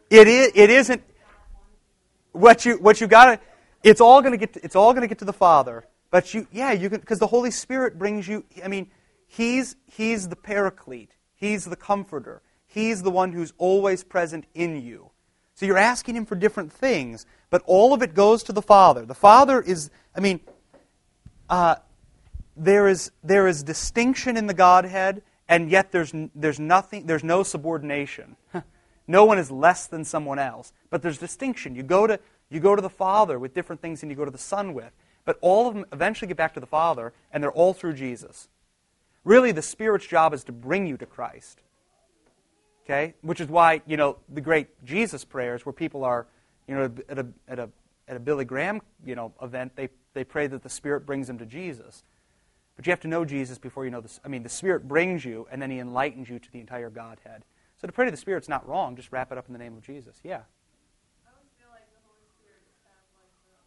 Speaker 1: it is it isn't what you what you gotta it's all gonna get to, it's all gonna get to the father but you yeah you can because the holy spirit brings you i mean he's he's the paraclete he's the comforter he's the one who's always present in you. So you're asking him for different things but all of it goes to the father. The father is i mean uh, there is there is distinction in the Godhead, and yet there's there's nothing there's no subordination. no one is less than someone else, but there's distinction. You go to you go to the Father with different things than you go to the Son with, but all of them eventually get back to the Father, and they're all through Jesus. Really, the Spirit's job is to bring you to Christ. Okay, which is why you know the great Jesus prayers, where people are, you know, at a at a at a Billy Graham you know event, they they pray that the Spirit brings them to Jesus. But you have to know Jesus before you know this. I mean, the Spirit brings you, and then He enlightens you to the entire Godhead. So to pray to the Spirit's not wrong. Just wrap it up in the name of Jesus. Yeah.
Speaker 2: I always feel like the Holy Spirit is kind of like the,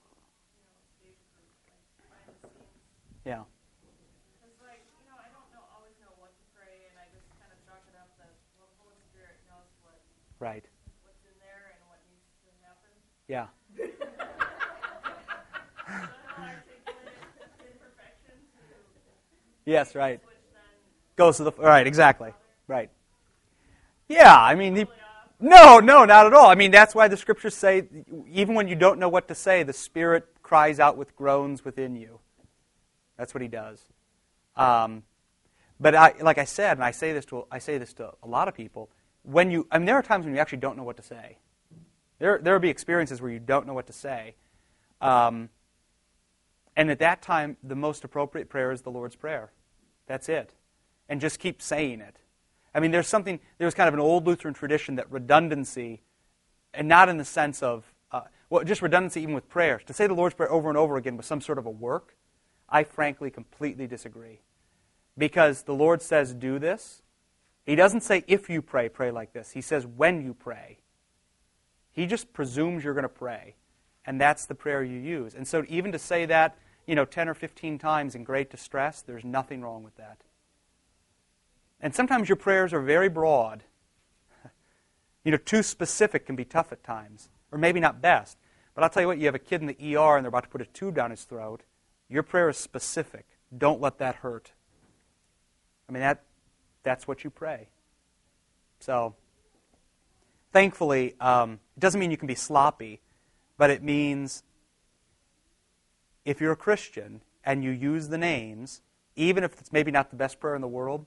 Speaker 2: you know, stage group, like behind the scenes.
Speaker 1: Yeah.
Speaker 2: It's like, you know, I don't know, always know what to pray, and I just kind of chalk it up that, well, the Holy Spirit knows what,
Speaker 1: Right.
Speaker 2: what's in there and what needs to happen.
Speaker 1: Yeah.
Speaker 2: So how I articulate imperfection to
Speaker 1: Yes. Right. Goes to the right. Exactly. Right. Yeah. I mean, no, no, not at all. I mean, that's why the scriptures say, even when you don't know what to say, the Spirit cries out with groans within you. That's what He does. Um, but I, like I said, and I say this to I say this to a lot of people, when you I mean, there are times when you actually don't know what to say. There there will be experiences where you don't know what to say, um, and at that time, the most appropriate prayer is the Lord's prayer. That's it, and just keep saying it. I mean, there's something there's kind of an old Lutheran tradition that redundancy, and not in the sense of uh, well, just redundancy even with prayers. To say the Lord's prayer over and over again was some sort of a work. I frankly completely disagree because the Lord says, do this. He doesn't say, if you pray, pray like this. He says, when you pray. He just presumes you're going to pray. And that's the prayer you use. And so, even to say that, you know, 10 or 15 times in great distress, there's nothing wrong with that. And sometimes your prayers are very broad. You know, too specific can be tough at times, or maybe not best. But I'll tell you what, you have a kid in the ER and they're about to put a tube down his throat. Your prayer is specific. Don't let that hurt. I mean, that, that's what you pray. So, thankfully, um, it doesn't mean you can be sloppy, but it means if you're a Christian and you use the names, even if it's maybe not the best prayer in the world,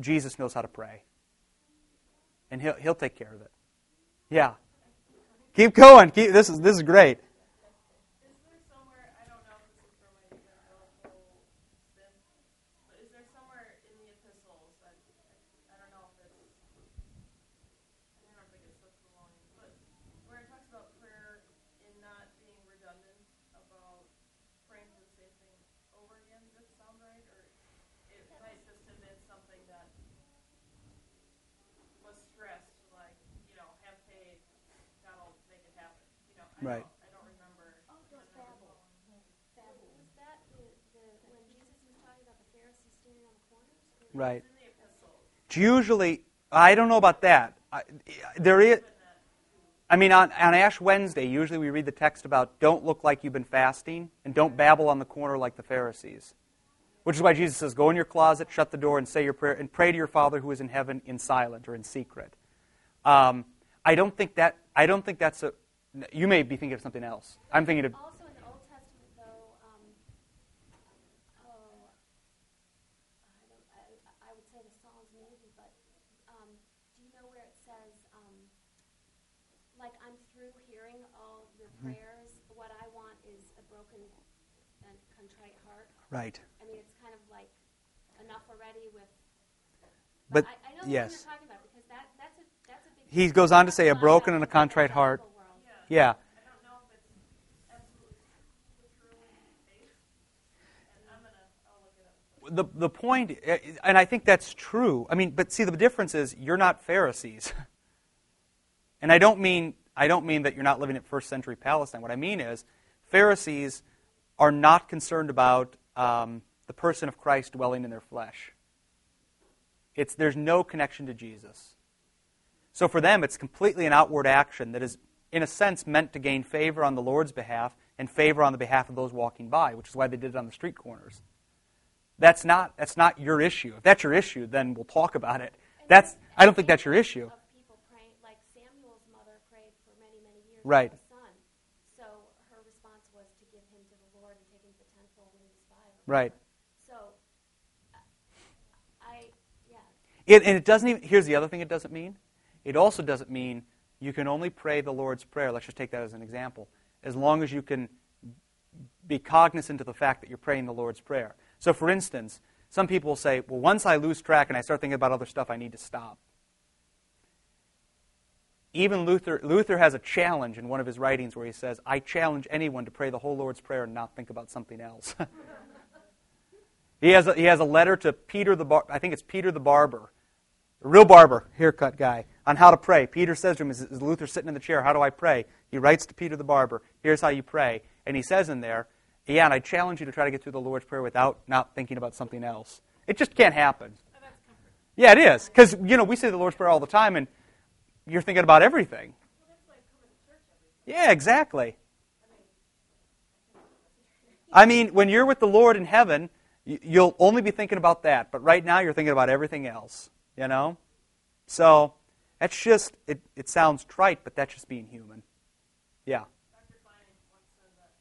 Speaker 1: Jesus knows how to pray. And he'll, he'll take care of it. Yeah. Keep going. Keep, this, is, this is great.
Speaker 2: Is there somewhere, I don't know if this is from a biblical spin, but is there somewhere in the epistles that, I don't know if it's, I don't think it's Thessalonians, but where it talks about prayer and not being redundant about praying for the same thing over again, does that sound right? Or it might just have been something that was stressed, like, you know, have faith, God will make it happen, you know, I
Speaker 1: Right.
Speaker 2: don't, I don't remember.
Speaker 4: Oh, just babble. Babble.
Speaker 3: Was that the, the, when Jesus was talking about the Pharisees standing on the corners? Or-
Speaker 1: Right.
Speaker 2: It's in the epistles.
Speaker 1: It's usually, I don't know about that. I, there is, I mean, on, on Ash Wednesday, usually we read the text about don't look like you've been fasting and don't babble on the corner like the Pharisees. Which is why Jesus says, go in your closet, shut the door, and say your prayer, and pray to your Father who is in heaven in silent or in secret. Um, I don't think that. I don't think that's a. You may be thinking of something else. I'm thinking of.
Speaker 3: Also in the Old Testament, though, um, oh, I, don't, I, I would say the Psalms maybe, but um, do you know where it says, um, like, I'm through hearing all your
Speaker 1: Mm-hmm.
Speaker 3: prayers. What I want is a broken and contrite heart.
Speaker 1: Right.
Speaker 3: I mean, it's kind of like enough already with.
Speaker 1: But
Speaker 3: I, I know
Speaker 1: yes.
Speaker 3: what you're talking about because that, that's a that's a big.
Speaker 1: He goes on to say, a broken and a contrite heart. Yeah.
Speaker 2: I don't know if it's absolutely true faith, and I'm gonna, I'll look it up.
Speaker 1: the the point, and I think that's true. I mean, but see, the difference is you're not Pharisees, and I don't mean I don't mean that you're not living in first century Palestine. What I mean is, Pharisees are not concerned about um, the person of Christ dwelling in their flesh. It's there's no connection to Jesus. So for them, it's completely an outward action that is, in a sense, meant to gain favor on the Lord's behalf and favor on the behalf of those walking by, which is why they did it on the street corners. That's not, that's not your issue. If that's your issue, then we'll talk about it. That's, I don't think that's your issue.
Speaker 3: Of praying, like Samuel's mother prayed for many, many
Speaker 1: Right.
Speaker 3: for a son. So her response was to give him to the Lord and take him to the tenfold when he was
Speaker 1: Right.
Speaker 3: So, I, yeah.
Speaker 1: It, and it doesn't even, here's the other thing it doesn't mean. It also doesn't mean you can only pray the Lord's Prayer. Let's just take that as an example. As long as you can be cognizant of the fact that you're praying the Lord's Prayer. So, for instance, some people will say, well, once I lose track and I start thinking about other stuff, I need to stop. Even Luther, Luther has a challenge in one of his writings where he says, I challenge anyone to pray the whole Lord's Prayer and not think about something else. he, has a, he has a letter to Peter the Bar- I think it's Peter the Barber, the real barber, haircut guy, on how to pray. Peter says to him, is, is Luther sitting in the chair? How do I pray? He writes to Peter the Barber, here's how you pray. And he says in there, yeah, and I challenge you to try to get through the Lord's Prayer without not thinking about something else. It just can't happen. Yeah, it is. Because, you know, we say the Lord's Prayer all the time, and you're thinking about everything. Yeah, exactly. I mean, when you're with the Lord in heaven, you'll only be thinking about that. But right now, you're thinking about everything else, you know? So, that's just, it, it sounds trite, but that's just being human. Yeah.
Speaker 2: Dr. Klein once that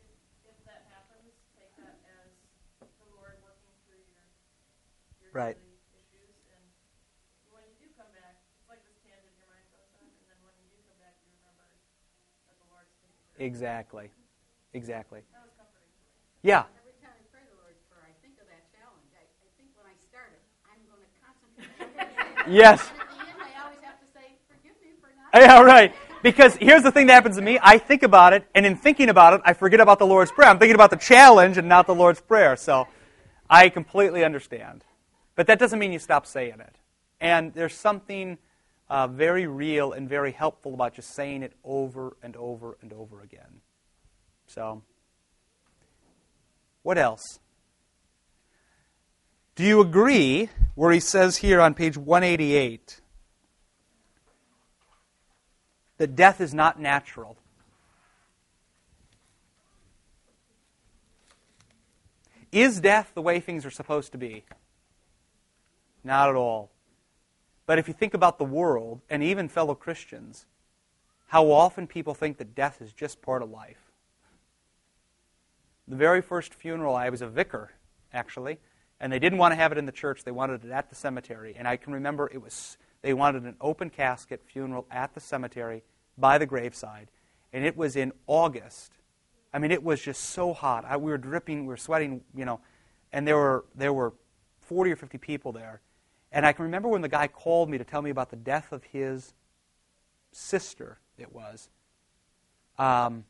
Speaker 2: if, if that happens, take that as the Lord working through your, your
Speaker 1: Right.
Speaker 2: daily issues, and
Speaker 5: not.
Speaker 1: Yeah, right. Because here's the thing that happens to me. I think about it, and in thinking about it, I forget about the Lord's Prayer. I'm thinking about the challenge and not the Lord's Prayer. So I completely understand. But that doesn't mean you stop saying it. And there's something uh, very real and very helpful about just saying it over and over and over again. So, What else? Do you agree where he says here on page 188 that death is not natural? Is death the way things are supposed to be? Not at all. But if you think about the world and even fellow Christians, how often people think that death is just part of life. The very first funeral, I was a vicar, actually, and they didn't want to have it in the church. They wanted it at the cemetery. And I can remember it was they wanted an open casket funeral at the cemetery by the graveside. And it was in August. I mean, it was just so hot. I, we were dripping, we were sweating, you know, and there were, there were 40 or 50 people there. And I can remember when the guy called me to tell me about the death of his sister, it was. Um,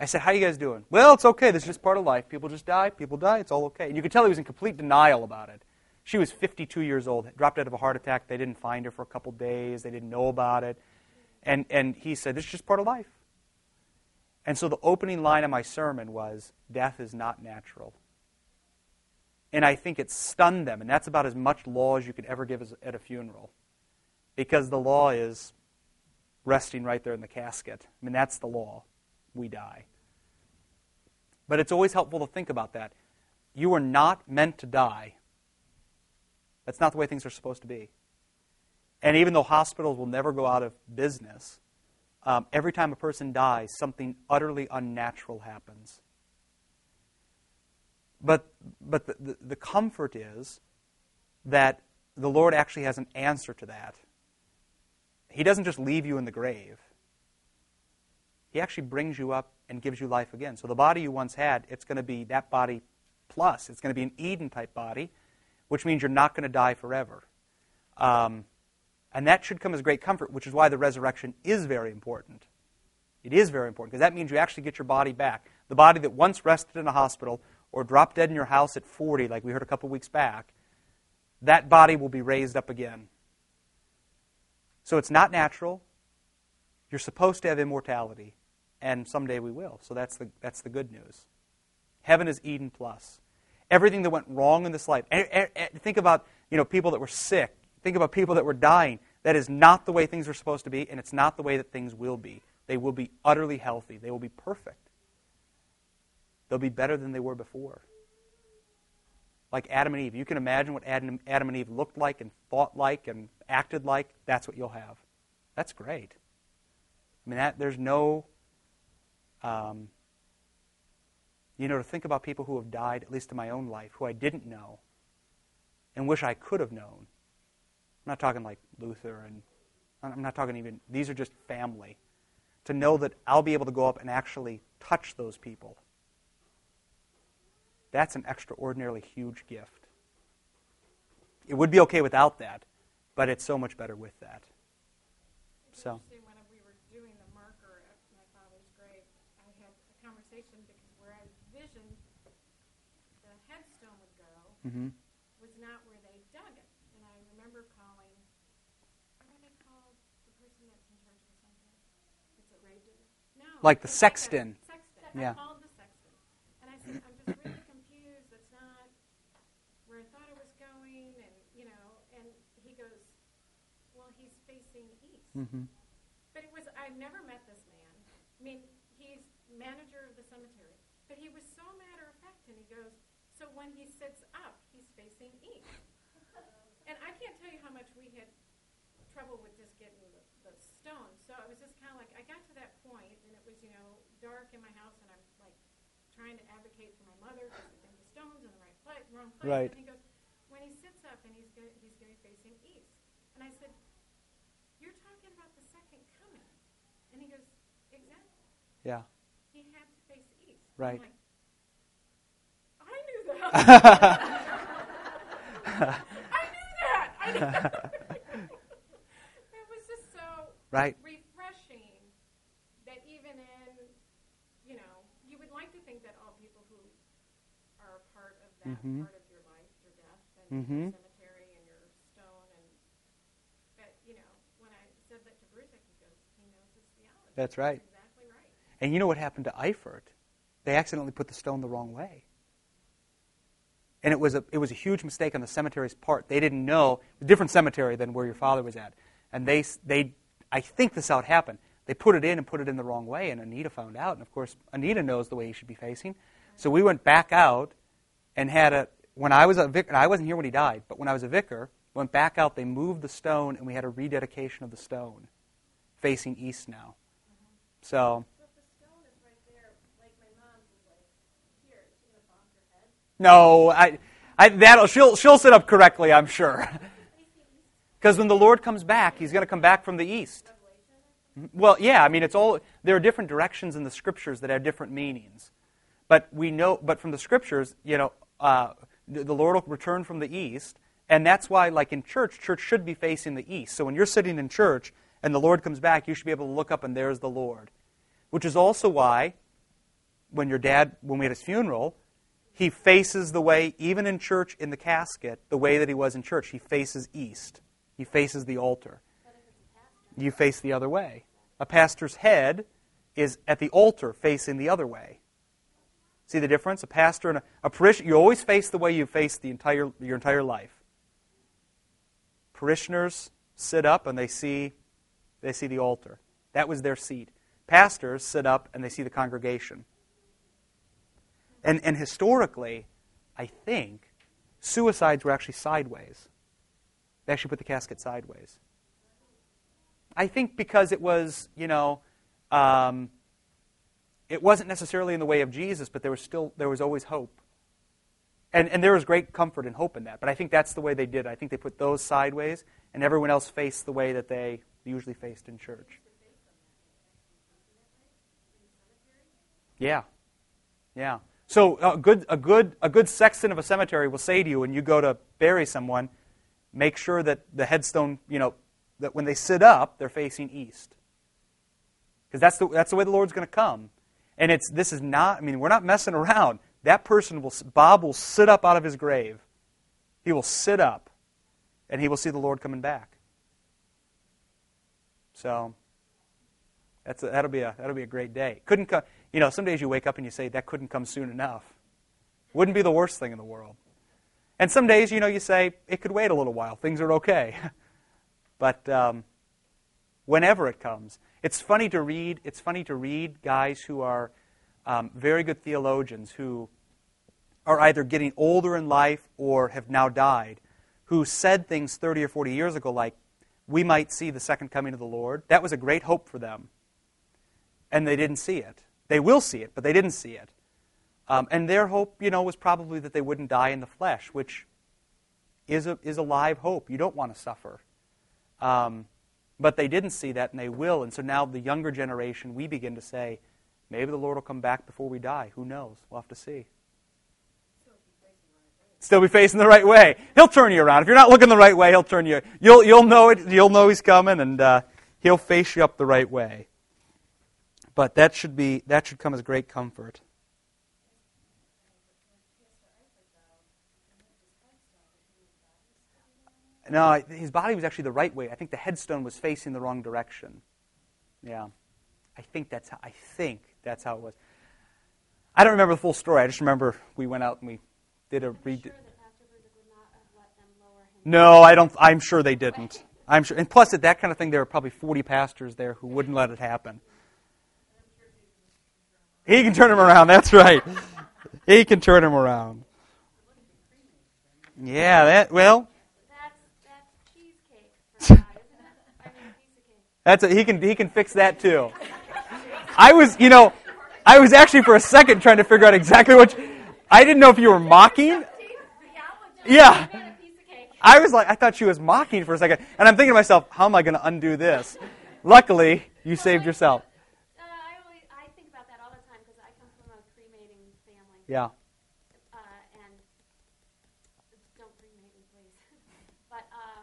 Speaker 1: I said, How you guys doing? Well, it's okay. This is just part of life. People just die. People die. It's all okay. And you could tell he was in complete denial about it. She was 52 years old, dropped out of a heart attack. They didn't find her for a couple days. They didn't know about it. And, and he said, This is just part of life. And so the opening line of my sermon was, Death is not natural. And I think it stunned them. And that's about as much law as you could ever give at a funeral. Because the law is resting right there in the casket. I mean, that's the law. We die. But it's always helpful to think about that. You are not meant to die. That's not the way things are supposed to be. And even though hospitals will never go out of business, um, every time a person dies, something utterly unnatural happens. But, but the, the, the comfort is that the Lord actually has an answer to that. He doesn't just leave you in the grave. He actually brings you up and gives you life again. So the body you once had, it's going to be that body plus. It's going to be an Eden type body, which means you're not going to die forever. Um, and that should come as great comfort, which is why the resurrection is very important. It is very important because that means you actually get your body back. The body that once rested in a hospital or dropped dead in your house at 40, like we heard a couple weeks back, that body will be raised up again. So it's not natural. You're supposed to have immortality and someday we will. So that's the, that's the good news. Heaven is Eden plus. Everything that went wrong in this life. think about you know, people that were sick. Think about people that were dying. That is not the way things are supposed to be, and it's not the way that things will be. They will be utterly healthy. They will be perfect. They'll be better than they were before. Like Adam and Eve. You can imagine what Adam, Adam and Eve looked like and thought like and acted like. That's what you'll have. That's great. I mean, that, there's no um, you know, to think about people who have died, at least in my own life, who I didn't know and wish I could have known. I'm not talking like Luther, and I'm not talking even, these are just family. To know that I'll be able to go up and actually touch those people. That's an extraordinarily huge gift. It would be okay without that, but it's so much better with that. So.
Speaker 6: Mm-hmm. was not where they dug it. And I remember calling, what do they call the person that's in charge of the cemetery? It's a grave digger? No.
Speaker 1: Like the sexton.
Speaker 6: Like sexton. Yeah. I called the sexton. And I said, I'm just really confused. That's not where I thought it was going. And, you know, and he goes, well, he's facing east. Mm-hmm. But it was, I've never met this man. I mean, he's manager of the cemetery. But he was so matter of fact, and he goes, so when he sits facing east. And I can't tell you how much we had trouble with just getting the, the stone. So it was just kind of like, I got to that point, and it was, you know, dark in my house, and I'm like trying to advocate for my mother because the stone's in the right place, wrong place.
Speaker 1: Right.
Speaker 6: And he goes, when he sits up and he's going he's going to be facing east. And I said, you're talking about the second coming. And he goes, exactly.
Speaker 1: Yeah.
Speaker 6: He had to face east.
Speaker 1: Right.
Speaker 6: Like, I knew that. I knew that. it was just so
Speaker 1: right.
Speaker 6: refreshing that even in, you know, you would like to think that all people who are a part of that mm-hmm. part of your life, your death, and mm-hmm. your cemetery and your stone, and but you know, when I said that to Bruce, he goes, he knows his theology.
Speaker 1: That's right.
Speaker 6: That's exactly right.
Speaker 1: And you know what happened to Eifert? They accidentally put the stone the wrong way. And it was a, it was a huge mistake on the cemetery's part. They didn't know, a different cemetery than where your father was at. And they, they, I think this it happened. They put it in and put it in the wrong way, and Anita found out. And of course, Anita knows the way he should be facing. So we went back out and had a, when I was a vicar, I wasn't here when he died, but when I was a vicar, went back out, they moved the stone, and we had a rededication of the stone facing east now. So,
Speaker 2: So if the stone is right there, like my mom's is like here, is she gonna bonk her head?
Speaker 1: No, I, I, that'll, she'll, she'll sit up correctly, I'm sure. Because when the Lord comes back, he's going to come back from the east. Well, yeah, I mean, it's all, there are different directions in the scriptures that have different meanings. But we know, but from the scriptures, you know, uh, the, the Lord will return from the east. And that's why, like in church, church should be facing the east. So when you're sitting in church and the Lord comes back, you should be able to look up and there's the Lord. Which is also why, when your dad, when we had his funeral, he faces the way, even in church, in the casket, the way that he was in church. He faces east. He faces the altar. You face the other way. A pastor's head is at the altar facing the other way. See the difference? A pastor and a, a parishioner, you always face the way you face the entire, your entire life. Parishioners sit up and they see, they see the altar. That was their seat. Pastors sit up and they see the congregation. And, and historically, I think, suicides were actually sideways. They actually put the casket sideways. I think because it was, you know, um, it wasn't necessarily in the way of Jesus, but there was still there was always hope. And and there was great comfort and hope in that. But I think that's the way they did. it. I think they put those sideways, and everyone else faced the way that they usually faced in church. Yeah, yeah. So a good a good a good sexton of a cemetery will say to you when you go to bury someone, make sure that the headstone, you know, that when they sit up, they're facing east. Because that's the, that's the way the Lord's going to come. And it's, this is not, I mean, we're not messing around. That person will, Bob will sit up out of his grave. He will sit up, and he will see the Lord coming back. So, that's a, that'll, be a, that'll be a great day. Couldn't come, you know, some days you wake up and you say, that couldn't come soon enough. Wouldn't be the worst thing in the world. And some days, you know, you say, it could wait a little while. Things are okay. but um, whenever it comes, it's funny to read. It's funny to read guys who are um, very good theologians who are either getting older in life or have now died, who said things 30 or 40 years ago like, "We might see the second coming of the Lord." That was a great hope for them, and they didn't see it. They will see it, but they didn't see it. Um, and their hope, you know, was probably that they wouldn't die in the flesh, which is a, is a live hope. You don't want to suffer. Um, but they didn't see that, and they will. And so now, the younger generation, we begin to say, maybe the Lord will come back before we die. Who knows? We'll have to see. Still be facing the right way. He'll turn you around. If you're not looking the right way, he'll turn you. You'll, you'll know it. You'll know he's coming, and uh, he'll face you up the right way. But that should be that should come as great comfort. No, his body was actually the right way. I think the headstone was facing the wrong direction. Yeah, I think that's how. I think that's how it was. I don't remember the full story. I just remember we went out and we did a read.
Speaker 3: sure that Pastor Bruder would not have let them lower him.
Speaker 1: No, I don't. I'm sure they didn't. I'm sure. And plus, at that kind of thing, there were probably 40 pastors there who wouldn't let it happen. He can turn him around. That's right. He can turn him around. Yeah. That. Well.
Speaker 3: That's, that's
Speaker 1: a, he can he can fix that too. I was you know I was actually for a second trying to figure out exactly what you, I didn't know if you were mocking. Yeah. I was like I thought she was mocking for a second, and I'm thinking to myself, how am I going to undo this? Luckily, you saved yourself.
Speaker 3: Uh, I, always, I think about that all the time because I come from a cremating family.
Speaker 1: Yeah.
Speaker 3: Uh, and don't cremate me, please. but uh,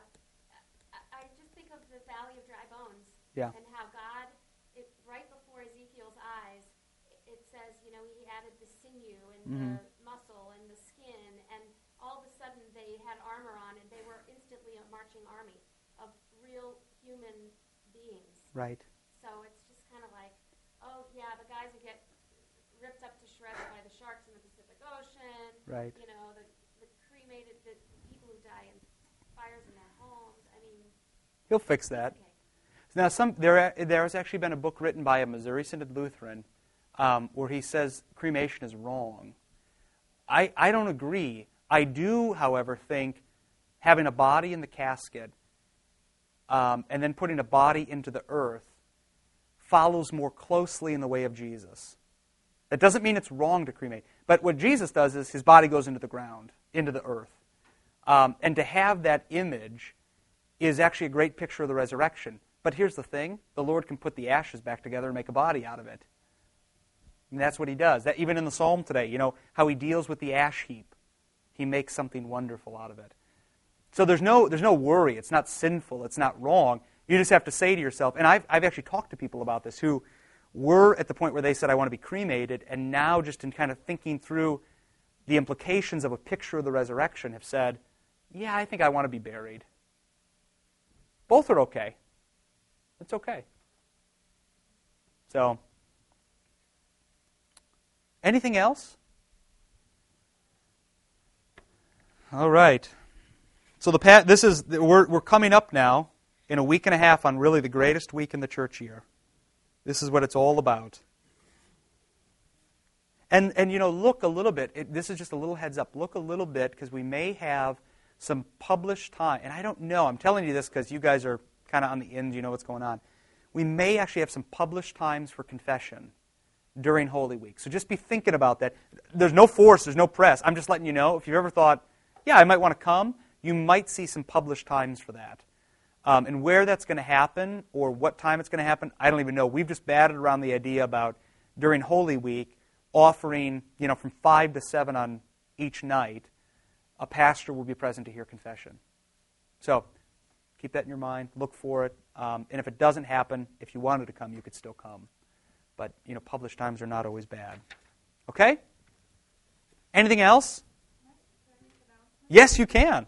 Speaker 3: I, just think of the Valley of Dry Bones.
Speaker 1: Yeah.
Speaker 3: And how God, it, right before Ezekiel's eyes, it, it says, you know, He added the sinew and
Speaker 1: Mm-hmm.
Speaker 3: the muscle and the skin, and all of a sudden they had armor on, and they were instantly a marching army of real human beings.
Speaker 1: Right.
Speaker 3: So it's just kind of like, oh yeah, the guys that get ripped up to shreds by the sharks in the Pacific Ocean.
Speaker 1: Right.
Speaker 3: You know, the, the cremated the people who die in fires in their homes. I mean,
Speaker 1: He'll fix that.
Speaker 3: okay.
Speaker 1: Now, some, there, there has actually been a book written by a Missouri Synod Lutheran um, where he says cremation is wrong. I, I don't agree. I do, however, think having a body in the casket um, and then putting a body into the earth follows more closely in the way of Jesus. That doesn't mean it's wrong to cremate. But what Jesus does is his body goes into the ground, into the earth. Um, and to have that image is actually a great picture of the resurrection. But here's the thing the Lord can put the ashes back together and make a body out of it. And that's what he does. That even in the psalm today, you know, how he deals with the ash heap. He makes something wonderful out of it. So there's no, there's no worry. It's not sinful. It's not wrong. You just have to say to yourself, and I've, I've actually talked to people about this who were at the point where they said, I want to be cremated, and now just in kind of thinking through the implications of a picture of the resurrection have said, yeah, I think I want to be buried. Both are okay. It's okay. So, anything else? All right. So the this is we're we're coming up now in a week and a half on really the greatest week in the church year. This is what it's all about. And and you know, look a little bit. It, this is just a little heads up. Look a little bit because we may have some published time. And I don't know. I'm telling you this because you guys are kind of on the end. You know what's going on. We may actually have some published times for confession during Holy Week. So just be thinking about that. There's no force. There's no press. I'm just letting you know. If you've ever thought, yeah, I might want to come, you might see some published times for that. Um, and where that's going to happen or what time it's going to happen, I don't even know. We've just batted around the idea about during Holy Week offering, you know, from 5 to 7 on each night, a pastor will be present to hear confession. So keep that in your mind. Look for it. Um, and if it doesn't happen, if you wanted to come, you could still come. But, you know, published times are not always bad. Okay? Anything else? Yes, you can.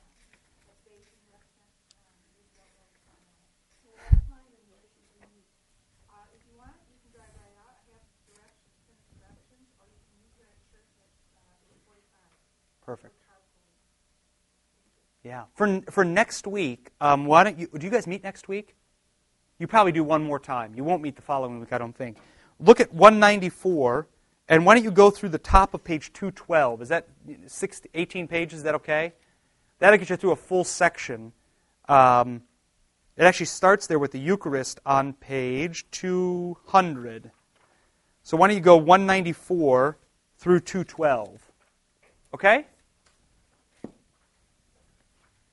Speaker 1: Perfect. Yeah. For, for next week, um, why don't you, do you guys meet next week? You probably do one more time. You won't meet the following week, I don't think. Look at 194, and why don't you go through the top of page 212? Is that 16, 18 pages? Is that okay? That'll get you through a full section. Um, it actually starts there with the Eucharist on page 200. So why don't you go 194 through 212? Okay?